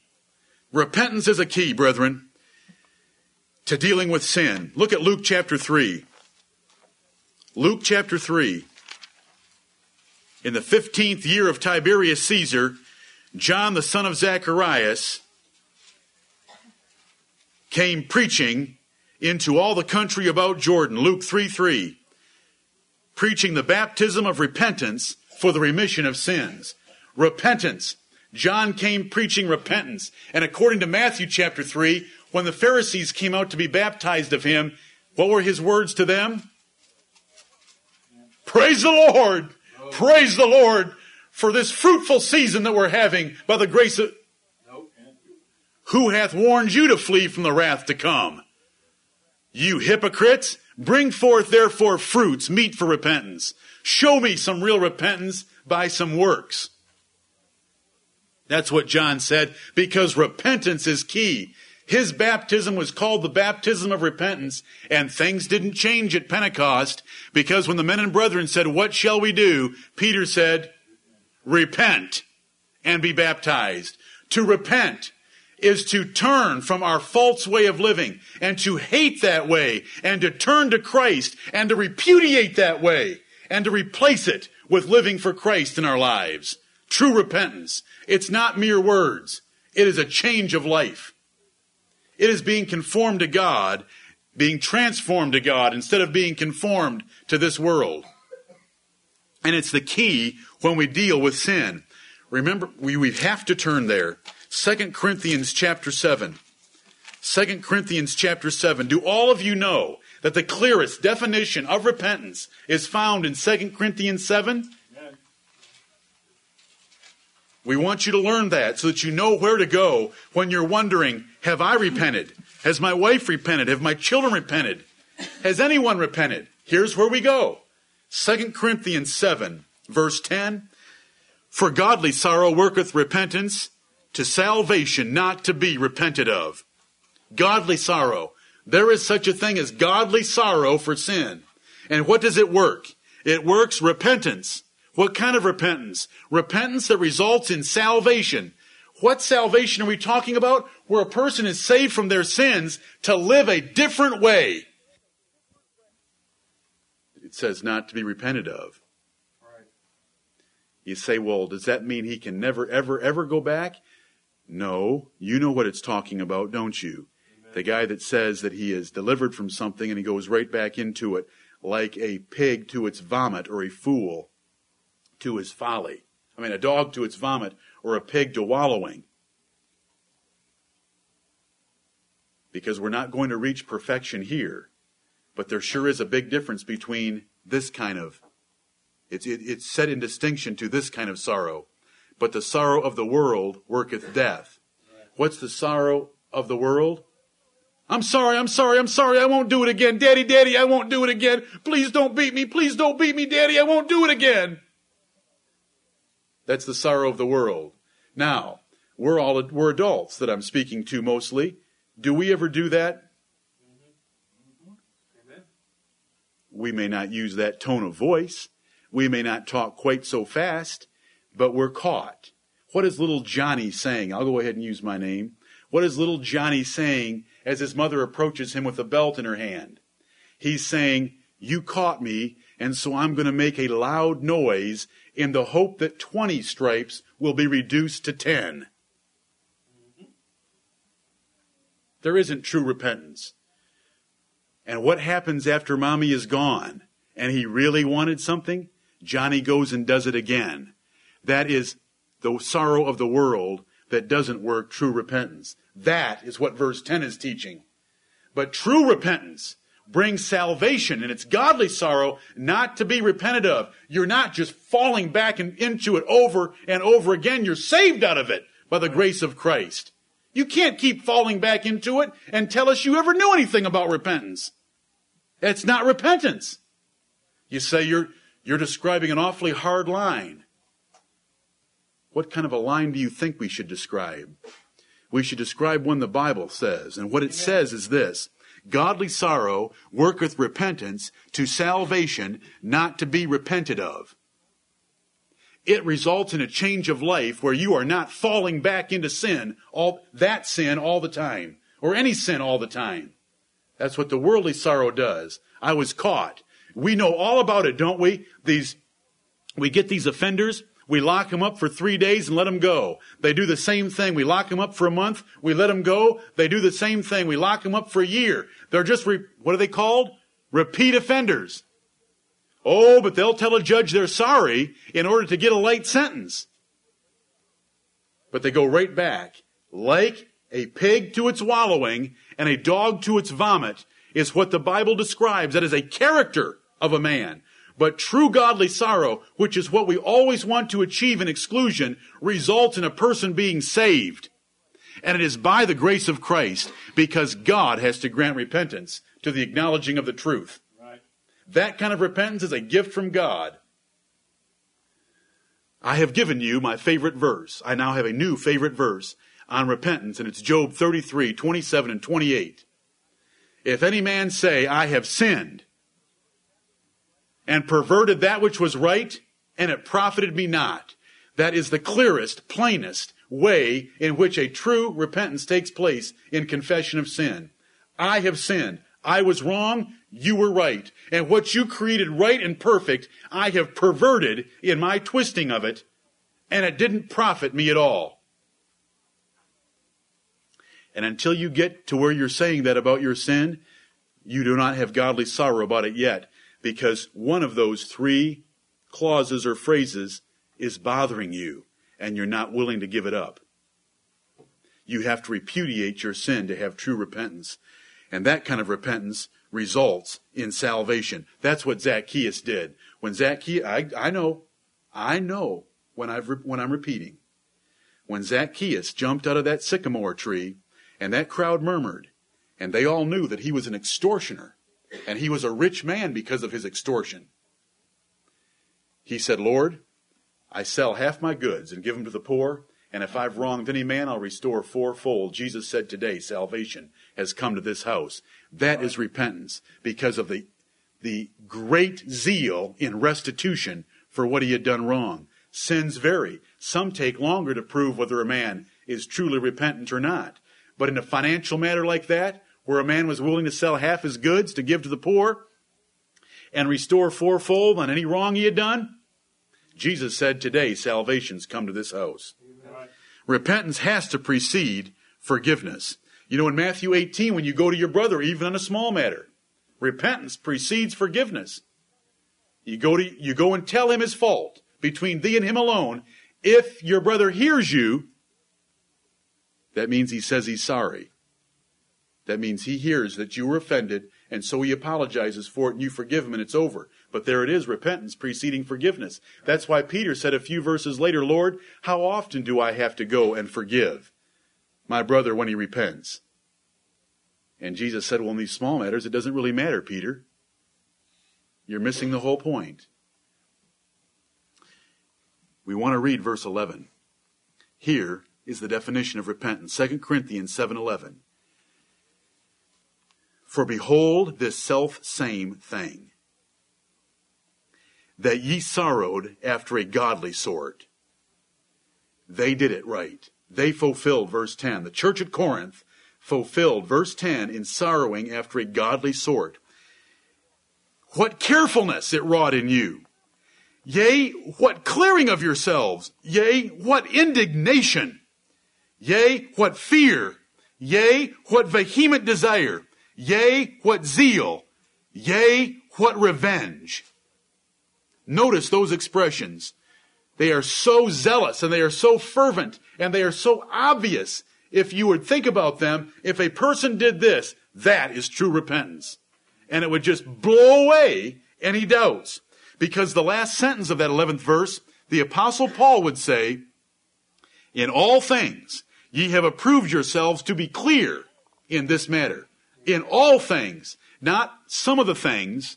Repentance is a key, brethren, to dealing with sin. Look at Luke chapter 3. Luke chapter 3. In the 15th year of Tiberius Caesar, John the son of Zacharias came preaching into all the country about Jordan. Luke 3 3. Preaching the baptism of repentance for the remission of sins. Repentance. John came preaching repentance. And according to Matthew chapter 3, when the Pharisees came out to be baptized of him, what were his words to them? Praise the Lord! Praise the Lord for this fruitful season that we're having by the grace of. Who hath warned you to flee from the wrath to come? You hypocrites, bring forth therefore fruits meet for repentance. Show me some real repentance by some works. That's what John said, because repentance is key. His baptism was called the baptism of repentance, and things didn't change at Pentecost, because when the men and brethren said, What shall we do? Peter said, Repent and be baptized. To repent is to turn from our false way of living and to hate that way and to turn to Christ and to repudiate that way and to replace it with living for Christ in our lives. True repentance. It's not mere words. It is a change of life. It is being conformed to God, being transformed to God instead of being conformed to this world. And it's the key when we deal with sin. Remember, we, we have to turn there. 2 Corinthians chapter 7. 2 Corinthians chapter 7. Do all of you know that the clearest definition of repentance is found in 2 Corinthians 7? We want you to learn that so that you know where to go when you're wondering, have I repented? Has my wife repented? Have my children repented? Has anyone repented? Here's where we go. 2 Corinthians 7, verse 10. For godly sorrow worketh repentance to salvation not to be repented of. Godly sorrow. There is such a thing as godly sorrow for sin. And what does it work? It works repentance what kind of repentance? Repentance that results in salvation. What salvation are we talking about? Where a person is saved from their sins to live a different way. It says not to be repented of. You say, well, does that mean he can never, ever, ever go back? No. You know what it's talking about, don't you? Amen. The guy that says that he is delivered from something and he goes right back into it like a pig to its vomit or a fool to his folly. I mean, a dog to its vomit or a pig to wallowing. Because we're not going to reach perfection here. But there sure is a big difference between this kind of, it's, it, it's set in distinction to this kind of sorrow. But the sorrow of the world worketh death. What's the sorrow of the world? I'm sorry, I'm sorry, I'm sorry, I won't do it again. Daddy, daddy, I won't do it again. Please don't beat me, please don't beat me, daddy, I won't do it again. That's the sorrow of the world. Now, we're all we're adults that I'm speaking to mostly. Do we ever do that? We may not use that tone of voice. We may not talk quite so fast, but we're caught. What is little Johnny saying? I'll go ahead and use my name. What is little Johnny saying as his mother approaches him with a belt in her hand? He's saying, You caught me, and so I'm going to make a loud noise in the hope that 20 stripes will be reduced to 10. There isn't true repentance. And what happens after mommy is gone and he really wanted something? Johnny goes and does it again. That is the sorrow of the world that doesn't work true repentance. That is what verse 10 is teaching. But true repentance brings salvation and it's godly sorrow not to be repented of. You're not just falling back in, into it over and over again. You're saved out of it by the grace of Christ. You can't keep falling back into it and tell us you ever knew anything about repentance. It's not repentance. You say you're, you're describing an awfully hard line. What kind of a line do you think we should describe? We should describe one the Bible says. And what it says is this. Godly sorrow worketh repentance to salvation not to be repented of. It results in a change of life where you are not falling back into sin, all, that sin all the time, or any sin all the time. That's what the worldly sorrow does. I was caught. We know all about it, don't we? These, we get these offenders, we lock them up for three days and let them go. They do the same thing. We lock them up for a month, we let them go. They do the same thing. We lock them up for a year. They're just, re- what are they called? Repeat offenders. Oh, but they'll tell a judge they're sorry in order to get a light sentence. But they go right back. Like a pig to its wallowing and a dog to its vomit is what the Bible describes. That is a character of a man. But true godly sorrow, which is what we always want to achieve in exclusion, results in a person being saved. And it is by the grace of Christ because God has to grant repentance to the acknowledging of the truth. Right. That kind of repentance is a gift from God. I have given you my favorite verse. I now have a new favorite verse on repentance, and it's Job 33, 27 and 28. If any man say, I have sinned, and perverted that which was right, and it profited me not. That is the clearest, plainest way in which a true repentance takes place in confession of sin. I have sinned. I was wrong. You were right. And what you created right and perfect, I have perverted in my twisting of it, and it didn't profit me at all. And until you get to where you're saying that about your sin, you do not have godly sorrow about it yet because one of those three clauses or phrases is bothering you and you're not willing to give it up. You have to repudiate your sin to have true repentance. And that kind of repentance results in salvation. That's what Zacchaeus did. When Zacchaeus, I, I know, I know when, I've, when I'm repeating. When Zacchaeus jumped out of that sycamore tree and that crowd murmured, and they all knew that he was an extortioner, and he was a rich man because of his extortion. He said, Lord, I sell half my goods and give them to the poor, and if I've wronged any man, I'll restore fourfold. Jesus said today, salvation has come to this house. That is repentance because of the, the great zeal in restitution for what he had done wrong. Sins vary. Some take longer to prove whether a man is truly repentant or not. But in a financial matter like that, where a man was willing to sell half his goods to give to the poor and restore fourfold on any wrong he had done? Jesus said today, salvation's come to this house. Right. Repentance has to precede forgiveness. You know, in Matthew 18, when you go to your brother, even on a small matter, repentance precedes forgiveness. You go to, you go and tell him his fault between thee and him alone. If your brother hears you, that means he says he's sorry. That means he hears that you were offended, and so he apologizes for it, and you forgive him, and it's over. But there it is, repentance preceding forgiveness. That's why Peter said a few verses later, Lord, how often do I have to go and forgive my brother when he repents? And Jesus said, well, in these small matters, it doesn't really matter, Peter. You're missing the whole point. We want to read verse 11. Here is the definition of repentance. 2 Corinthians 7:11. For behold this self same thing, that ye sorrowed after a godly sort. They did it right. They fulfilled verse 10. The church at Corinth fulfilled verse 10 in sorrowing after a godly sort. what carefulness it wrought in you. Yea, what clearing of yourselves. Yea, what indignation. Yea, what fear. Yea, what vehement desire. Yea, what zeal. Yea, what revenge. Notice those expressions. They are so zealous and they are so fervent and they are so obvious. If you would think about them, if a person did this, that is true repentance. And it would just blow away any doubts. Because the last sentence of that 11th verse, the apostle Paul would say, in all things, ye have approved yourselves to be clear in this matter. In all things, not some of the things,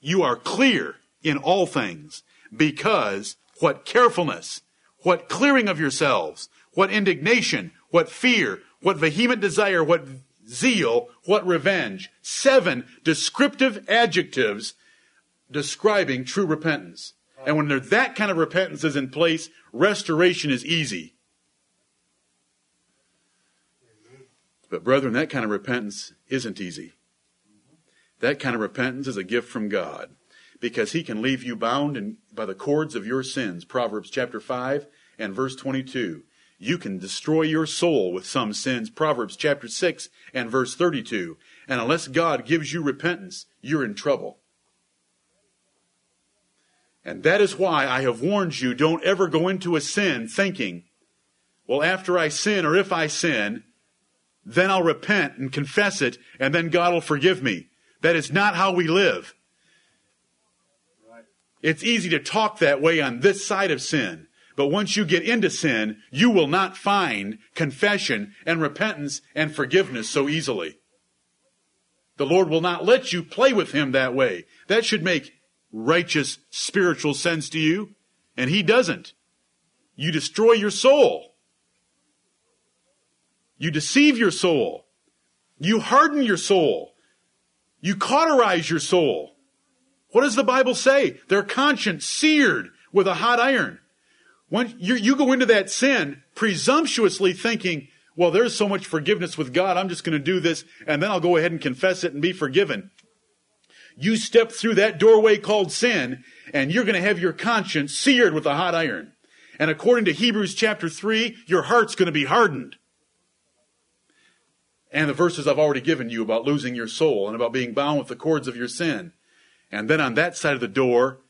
you are clear in all things because what carefulness, what clearing of yourselves, what indignation, what fear, what vehement desire, what zeal, what revenge. Seven descriptive adjectives describing true repentance. And when there, that kind of repentance is in place, restoration is easy. But brethren, that kind of repentance isn't easy. That kind of repentance is a gift from God because he can leave you bound in, by the cords of your sins. Proverbs chapter 5 and verse 22. You can destroy your soul with some sins. Proverbs chapter 6 and verse 32. And unless God gives you repentance, you're in trouble. And that is why I have warned you don't ever go into a sin thinking, well, after I sin or if I sin, then I'll repent and confess it and then God will forgive me. That is not how we live. It's easy to talk that way on this side of sin. But once you get into sin, you will not find confession and repentance and forgiveness so easily. The Lord will not let you play with Him that way. That should make righteous spiritual sense to you, and He doesn't. You destroy your soul. You deceive your soul. You harden your soul. You cauterize your soul. What does the Bible say? Their conscience seared with a hot iron. When you, you go into that sin presumptuously thinking, well, there's so much forgiveness with God, I'm just going to do this, and then I'll go ahead and confess it and be forgiven. You step through that doorway called sin, and you're going to have your conscience seared with a hot iron. And according to Hebrews chapter 3, your heart's going to be hardened. And the verses I've already given you about losing your soul and about being bound with the cords of your sin. And then on that side of the door,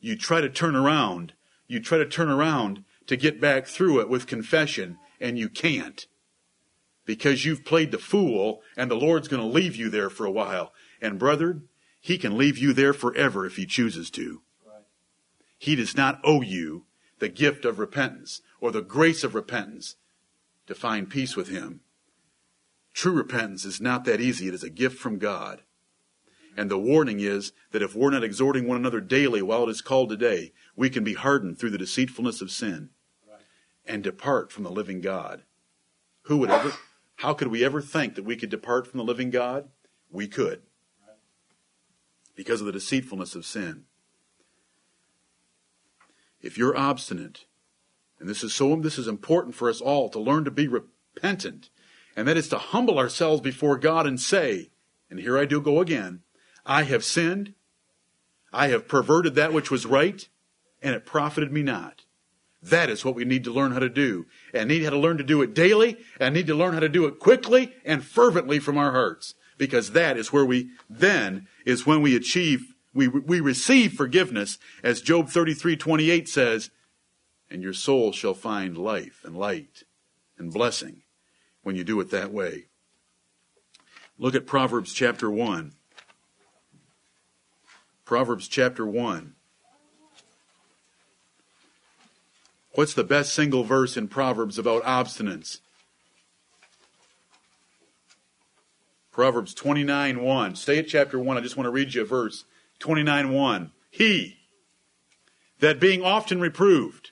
you try to turn around. You try to turn around to get back through it with confession, and you can't. Because you've played the fool, and the Lord's going to leave you there for a while. And brother, He can leave you there forever if He chooses to. He does not owe you the gift of repentance or the grace of repentance to find peace with Him. True repentance is not that easy. It is a gift from God. And the warning is that if we're not exhorting one another daily while it is called today, we can be hardened through the deceitfulness of sin and depart from the living God. Who would ever, how could we ever think that we could depart from the living God? We could. Because of the deceitfulness of sin. If you're obstinate, and this is so, this is important for us all to learn to be repentant, and that is to humble ourselves before God and say, and here I do go again, I have sinned. I have perverted that which was right, and it profited me not. That is what we need to learn how to do. And need how to learn to do it daily, and need to learn how to do it quickly and fervently from our hearts. Because that is where we, then, is when we achieve, we, we receive forgiveness, as Job 33, 28 says, and your soul shall find life and light and blessing when you do it that way. Look at Proverbs chapter 1. Proverbs chapter 1. What's the best single verse in Proverbs about obstinance? Proverbs 29 1. Stay at chapter 1. I just want to read you a verse. 29 1. He that being often reproved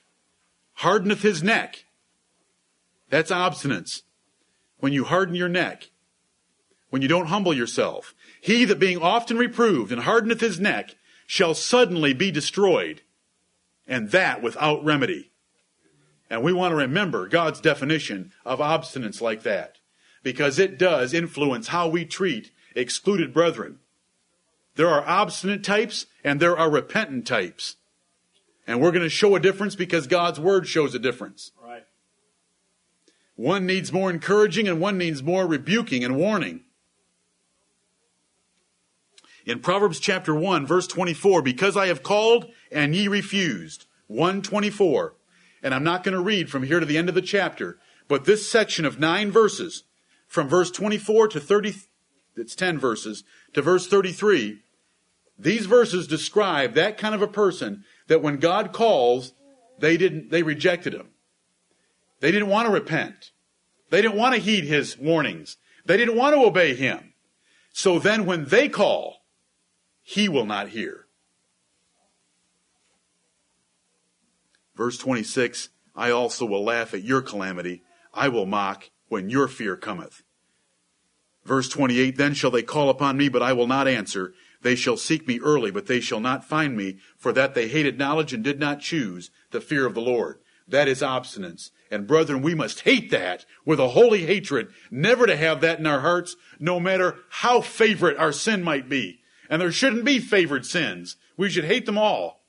hardeneth his neck. That's obstinance. When you harden your neck, when you don't humble yourself. He that being often reproved and hardeneth his neck shall suddenly be destroyed, and that without remedy. And we want to remember God's definition of obstinance like that, because it does influence how we treat excluded brethren. There are obstinate types and there are repentant types. And we're going to show a difference because God's word shows a difference. Right. One needs more encouraging and one needs more rebuking and warning. In Proverbs chapter 1 verse 24, because I have called and ye refused. 124. And I'm not going to read from here to the end of the chapter, but this section of nine verses, from verse 24 to 30, it's 10 verses, to verse 33, these verses describe that kind of a person that when God calls, they didn't, they rejected him. They didn't want to repent. They didn't want to heed his warnings. They didn't want to obey him. So then when they call, he will not hear. Verse 26 I also will laugh at your calamity. I will mock when your fear cometh. Verse 28 Then shall they call upon me, but I will not answer. They shall seek me early, but they shall not find me, for that they hated knowledge and did not choose the fear of the Lord. That is obstinance. And brethren, we must hate that with a holy hatred, never to have that in our hearts, no matter how favorite our sin might be. And there shouldn't be favored sins. We should hate them all.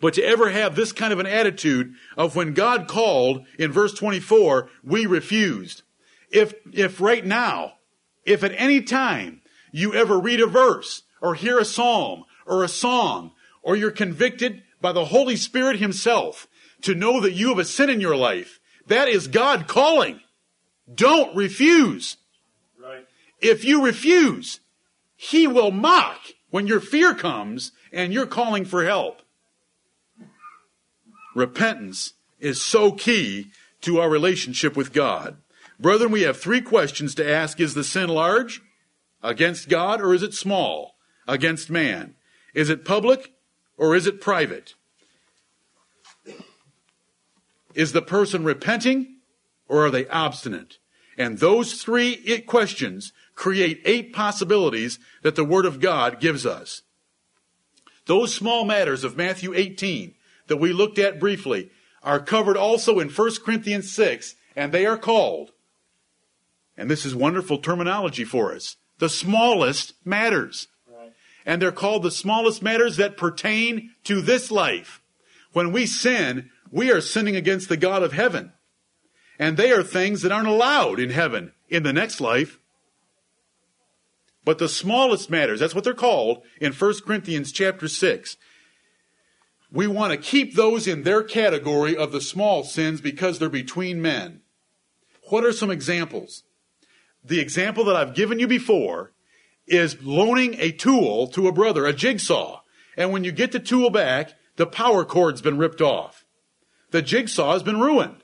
But to ever have this kind of an attitude of when God called in verse 24, we refused. If, if right now, if at any time you ever read a verse or hear a psalm or a song or you're convicted by the Holy Spirit himself to know that you have a sin in your life, that is God calling. Don't refuse. Right. If you refuse, he will mock when your fear comes and you're calling for help. Repentance is so key to our relationship with God. Brethren, we have three questions to ask. Is the sin large against God or is it small against man? Is it public or is it private? Is the person repenting or are they obstinate? And those three questions create eight possibilities that the Word of God gives us. Those small matters of Matthew 18 that we looked at briefly are covered also in 1 Corinthians 6, and they are called, and this is wonderful terminology for us, the smallest matters. And they're called the smallest matters that pertain to this life. When we sin, we are sinning against the God of heaven. And they are things that aren't allowed in heaven in the next life. But the smallest matters, that's what they're called in 1 Corinthians chapter 6. We want to keep those in their category of the small sins because they're between men. What are some examples? The example that I've given you before is loaning a tool to a brother, a jigsaw. And when you get the tool back, the power cord's been ripped off. The jigsaw has been ruined.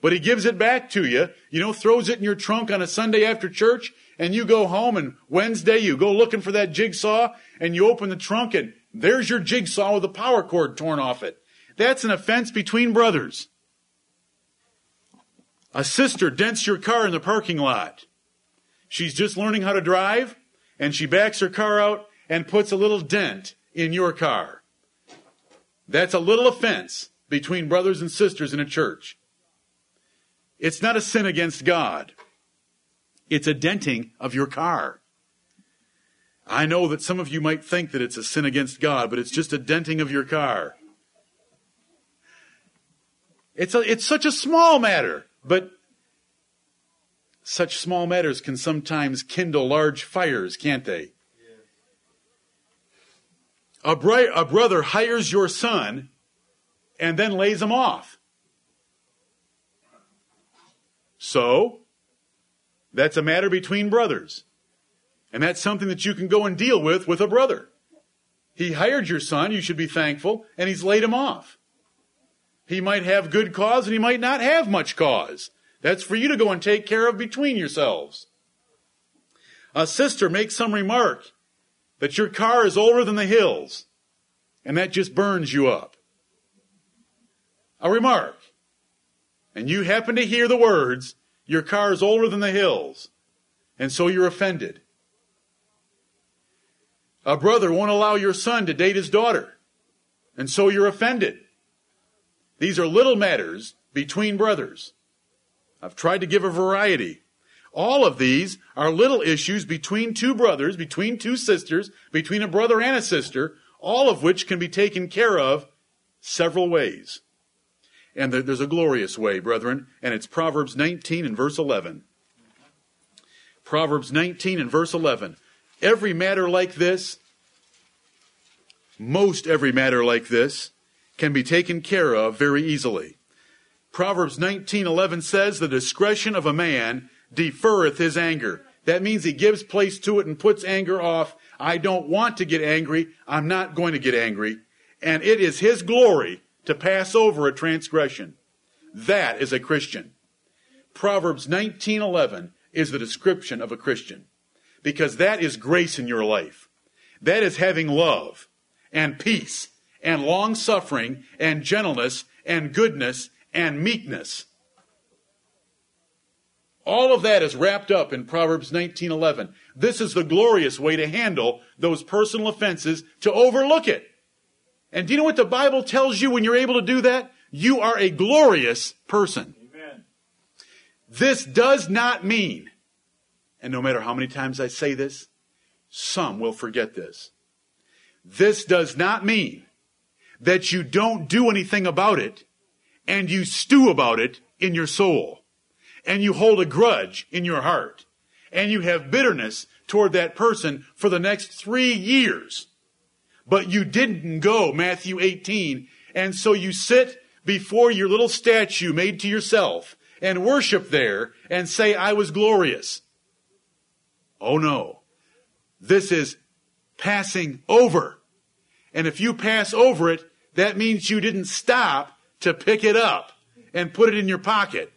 But he gives it back to you, you know, throws it in your trunk on a Sunday after church, and you go home and Wednesday you go looking for that jigsaw, and you open the trunk and there's your jigsaw with the power cord torn off it. That's an offense between brothers. A sister dents your car in the parking lot. She's just learning how to drive, and she backs her car out and puts a little dent in your car. That's a little offense between brothers and sisters in a church. It's not a sin against God. It's a denting of your car. I know that some of you might think that it's a sin against God, but it's just a denting of your car. It's, a, it's such a small matter, but such small matters can sometimes kindle large fires, can't they? A, bri- a brother hires your son and then lays him off. So, that's a matter between brothers. And that's something that you can go and deal with with a brother. He hired your son, you should be thankful, and he's laid him off. He might have good cause and he might not have much cause. That's for you to go and take care of between yourselves. A sister makes some remark that your car is older than the hills, and that just burns you up. A remark. And you happen to hear the words, your car is older than the hills, and so you're offended. A brother won't allow your son to date his daughter, and so you're offended. These are little matters between brothers. I've tried to give a variety. All of these are little issues between two brothers, between two sisters, between a brother and a sister, all of which can be taken care of several ways. And there's a glorious way, brethren, and it's Proverbs 19 and verse 11. Proverbs 19 and verse 11. Every matter like this, most every matter like this, can be taken care of very easily. Proverbs 19:11 says, "The discretion of a man deferreth his anger." That means he gives place to it and puts anger off. I don't want to get angry. I'm not going to get angry. And it is his glory to pass over a transgression. That is a Christian. Proverbs 19:11 is the description of a Christian because that is grace in your life. That is having love and peace and long suffering and gentleness and goodness and meekness. All of that is wrapped up in Proverbs 19:11. This is the glorious way to handle those personal offenses to overlook it. And do you know what the Bible tells you when you're able to do that? You are a glorious person. Amen. This does not mean, and no matter how many times I say this, some will forget this. This does not mean that you don't do anything about it and you stew about it in your soul and you hold a grudge in your heart and you have bitterness toward that person for the next three years. But you didn't go, Matthew 18, and so you sit before your little statue made to yourself and worship there and say, I was glorious. Oh no. This is passing over. And if you pass over it, that means you didn't stop to pick it up and put it in your pocket.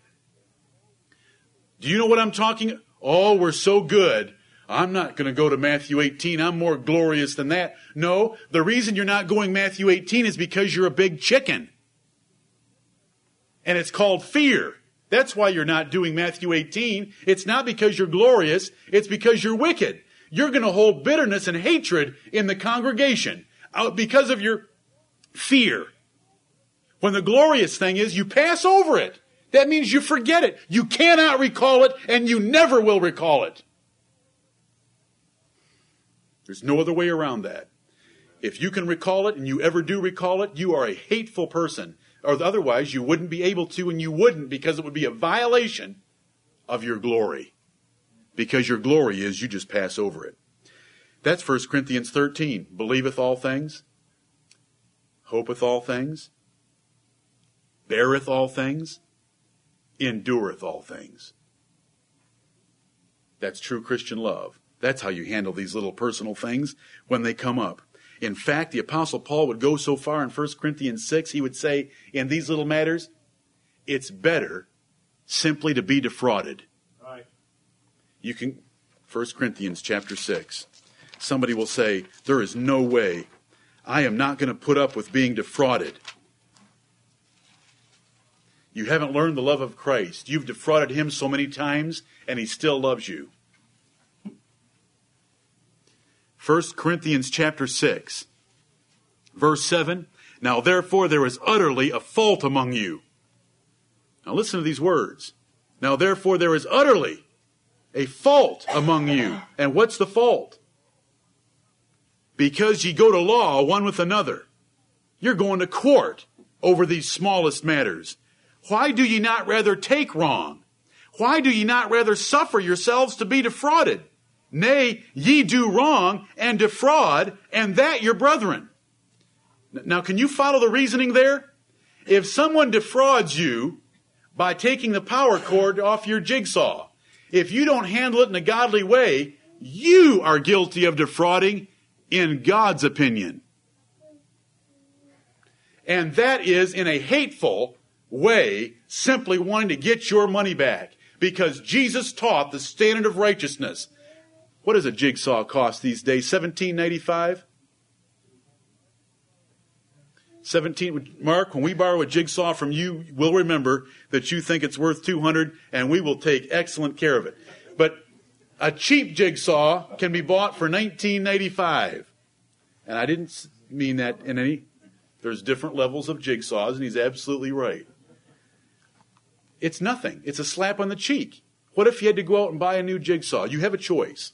Do you know what I'm talking? Oh, we're so good. I'm not going to go to Matthew 18. I'm more glorious than that. No, the reason you're not going Matthew 18 is because you're a big chicken. And it's called fear. That's why you're not doing Matthew 18. It's not because you're glorious. It's because you're wicked. You're going to hold bitterness and hatred in the congregation uh, because of your fear. When the glorious thing is you pass over it. That means you forget it. You cannot recall it and you never will recall it. There's no other way around that. If you can recall it and you ever do recall it, you are a hateful person. Or otherwise, you wouldn't be able to, and you wouldn't because it would be a violation of your glory. Because your glory is you just pass over it. That's 1 Corinthians 13. Believeth all things, hopeth all things, beareth all things, endureth all things. That's true Christian love. That's how you handle these little personal things when they come up. In fact, the apostle Paul would go so far in 1 Corinthians 6, he would say, in these little matters, it's better simply to be defrauded. Right. You can, 1 Corinthians chapter 6. Somebody will say, there is no way I am not going to put up with being defrauded. You haven't learned the love of Christ. You've defrauded him so many times, and he still loves you. 1 Corinthians chapter 6, verse 7. Now therefore there is utterly a fault among you. Now listen to these words. Now therefore there is utterly a fault among you. And what's the fault? Because ye go to law one with another. You're going to court over these smallest matters. Why do ye not rather take wrong? Why do ye not rather suffer yourselves to be defrauded? Nay, ye do wrong and defraud, and that your brethren. Now, can you follow the reasoning there? If someone defrauds you by taking the power cord off your jigsaw, if you don't handle it in a godly way, you are guilty of defrauding in God's opinion. And that is in a hateful way, simply wanting to get your money back. Because Jesus taught the standard of righteousness. What does a jigsaw cost these days? Seventeen ninety five. Seventeen. Mark, when we borrow a jigsaw from you, we'll remember that you think it's worth two hundred, and we will take excellent care of it. But a cheap jigsaw can be bought for nineteen ninety five, and I didn't mean that in any. There's different levels of jigsaws, and he's absolutely right. It's nothing. It's a slap on the cheek. What if you had to go out and buy a new jigsaw? You have a choice.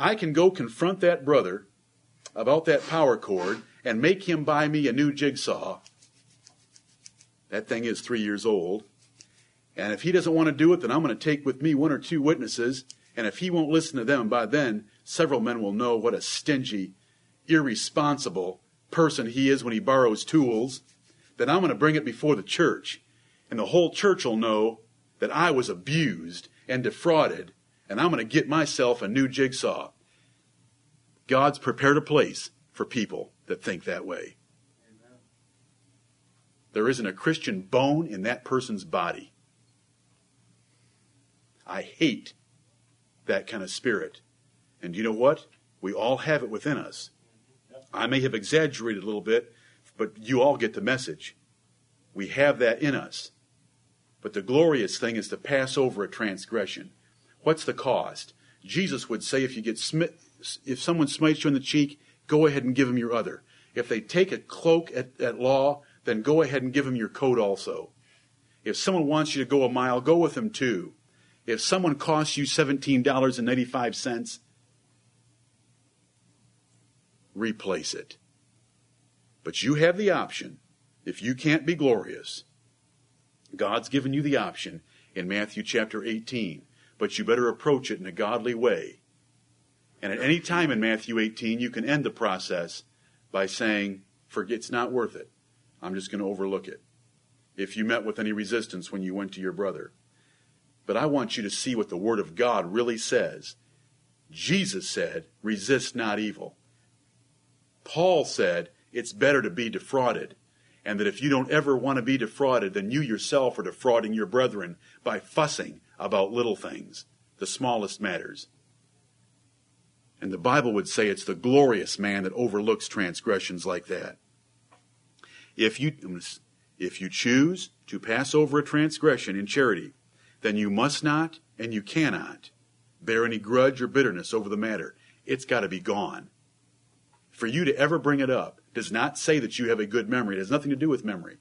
I can go confront that brother about that power cord and make him buy me a new jigsaw. That thing is three years old. And if he doesn't want to do it, then I'm going to take with me one or two witnesses. And if he won't listen to them, by then, several men will know what a stingy, irresponsible person he is when he borrows tools. Then I'm going to bring it before the church. And the whole church will know that I was abused and defrauded. And I'm going to get myself a new jigsaw. God's prepared a place for people that think that way. There isn't a Christian bone in that person's body. I hate that kind of spirit. And you know what? We all have it within us. I may have exaggerated a little bit, but you all get the message. We have that in us. But the glorious thing is to pass over a transgression. What's the cost? Jesus would say if you get smit, if someone smites you on the cheek, go ahead and give him your other. If they take a cloak at, at law, then go ahead and give them your coat also. If someone wants you to go a mile, go with them too. If someone costs you $17.95, replace it. But you have the option. If you can't be glorious, God's given you the option in Matthew chapter 18, but you better approach it in a godly way. And at any time in Matthew 18, you can end the process by saying, Forget, it's not worth it. I'm just going to overlook it. If you met with any resistance when you went to your brother. But I want you to see what the Word of God really says. Jesus said, resist not evil. Paul said, it's better to be defrauded. And that if you don't ever want to be defrauded, then you yourself are defrauding your brethren by fussing about little things, the smallest matters. And the Bible would say it's the glorious man that overlooks transgressions like that. If you, if you choose to pass over a transgression in charity, then you must not and you cannot bear any grudge or bitterness over the matter. It's got to be gone. For you to ever bring it up does not say that you have a good memory. It has nothing to do with memory.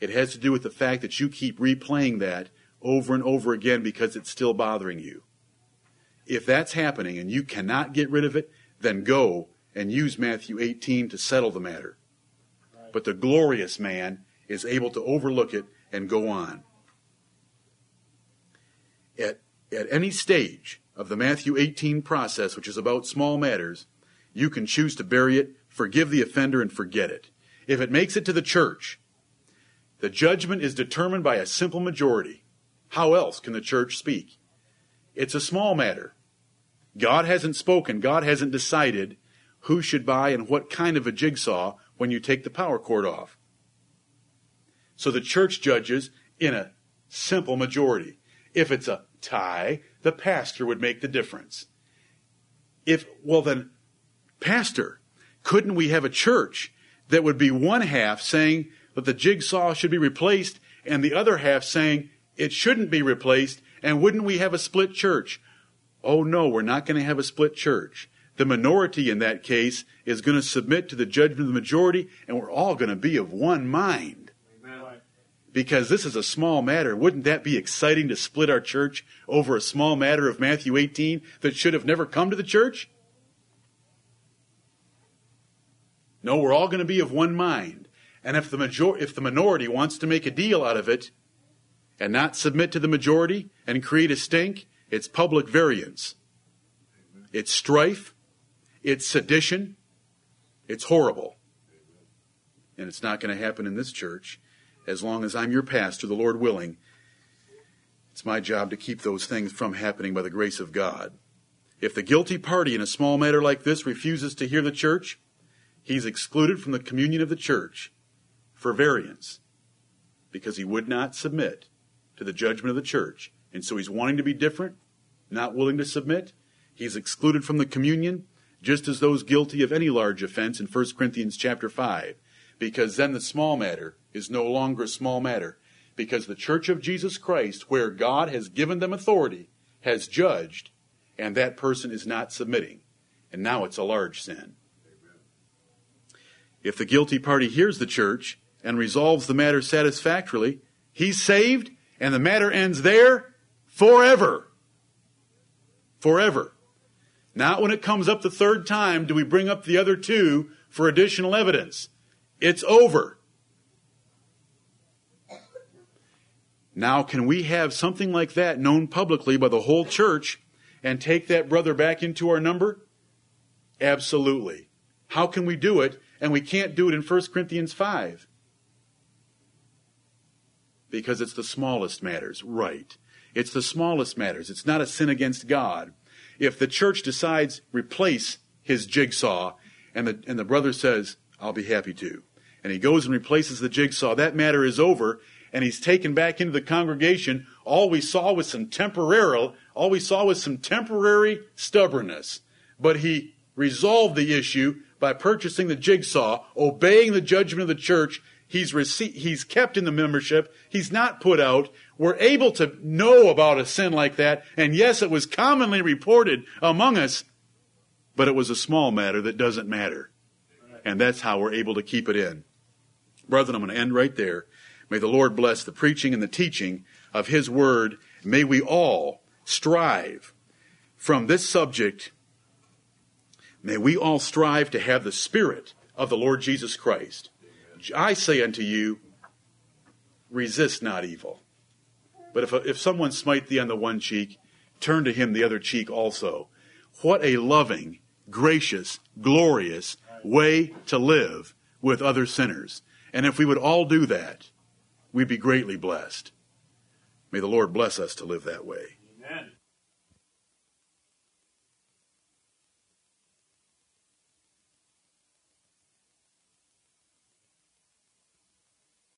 It has to do with the fact that you keep replaying that over and over again because it's still bothering you. If that's happening and you cannot get rid of it, then go and use Matthew 18 to settle the matter. But the glorious man is able to overlook it and go on. At, at any stage of the Matthew 18 process, which is about small matters, you can choose to bury it, forgive the offender, and forget it. If it makes it to the church, the judgment is determined by a simple majority. How else can the church speak? It's a small matter. God hasn't spoken, God hasn't decided who should buy and what kind of a jigsaw when you take the power cord off. So the church judges in a simple majority. If it's a tie, the pastor would make the difference. If, well then, pastor, couldn't we have a church that would be one half saying that the jigsaw should be replaced and the other half saying it shouldn't be replaced and wouldn't we have a split church? Oh no, we're not going to have a split church. The minority in that case is going to submit to the judgment of the majority, and we're all going to be of one mind. Because this is a small matter. Wouldn't that be exciting to split our church over a small matter of Matthew 18 that should have never come to the church? No, we're all going to be of one mind. And if the major- if the minority wants to make a deal out of it and not submit to the majority and create a stink, it's public variance. It's strife. It's sedition. It's horrible. And it's not going to happen in this church as long as I'm your pastor, the Lord willing. It's my job to keep those things from happening by the grace of God. If the guilty party in a small matter like this refuses to hear the church, he's excluded from the communion of the church for variance because he would not submit to the judgment of the church. And so he's wanting to be different, not willing to submit. He's excluded from the communion just as those guilty of any large offense in 1 Corinthians chapter 5, because then the small matter is no longer a small matter, because the church of Jesus Christ, where God has given them authority, has judged, and that person is not submitting. And now it's a large sin. If the guilty party hears the church and resolves the matter satisfactorily, he's saved, and the matter ends there, forever. Forever. Not when it comes up the third time do we bring up the other two for additional evidence. It's over. Now, can we have something like that known publicly by the whole church and take that brother back into our number? Absolutely. How can we do it? And we can't do it in 1 Corinthians 5. Because it's the smallest matters. Right. It's the smallest matters. It's not a sin against God. If the church decides replace his jigsaw and the, and the brother says, I'll be happy to, and he goes and replaces the jigsaw, that matter is over and he's taken back into the congregation, all we saw was some temporary, all we saw was some temporary stubbornness. But he resolved the issue by purchasing the jigsaw, obeying the judgment of the church. He's received, he's kept in the membership. He's not put out. We're able to know about a sin like that. And yes, it was commonly reported among us, but it was a small matter that doesn't matter. And that's how we're able to keep it in. Brethren, I'm going to end right there. May the Lord bless the preaching and the teaching of His Word. May we all strive from this subject. May we all strive to have the Spirit of the Lord Jesus Christ. I say unto you, resist not evil. But if, if someone smite thee on the one cheek, turn to him the other cheek also. What a loving, gracious, glorious way to live with other sinners. And if we would all do that, we'd be greatly blessed. May the Lord bless us to live that way.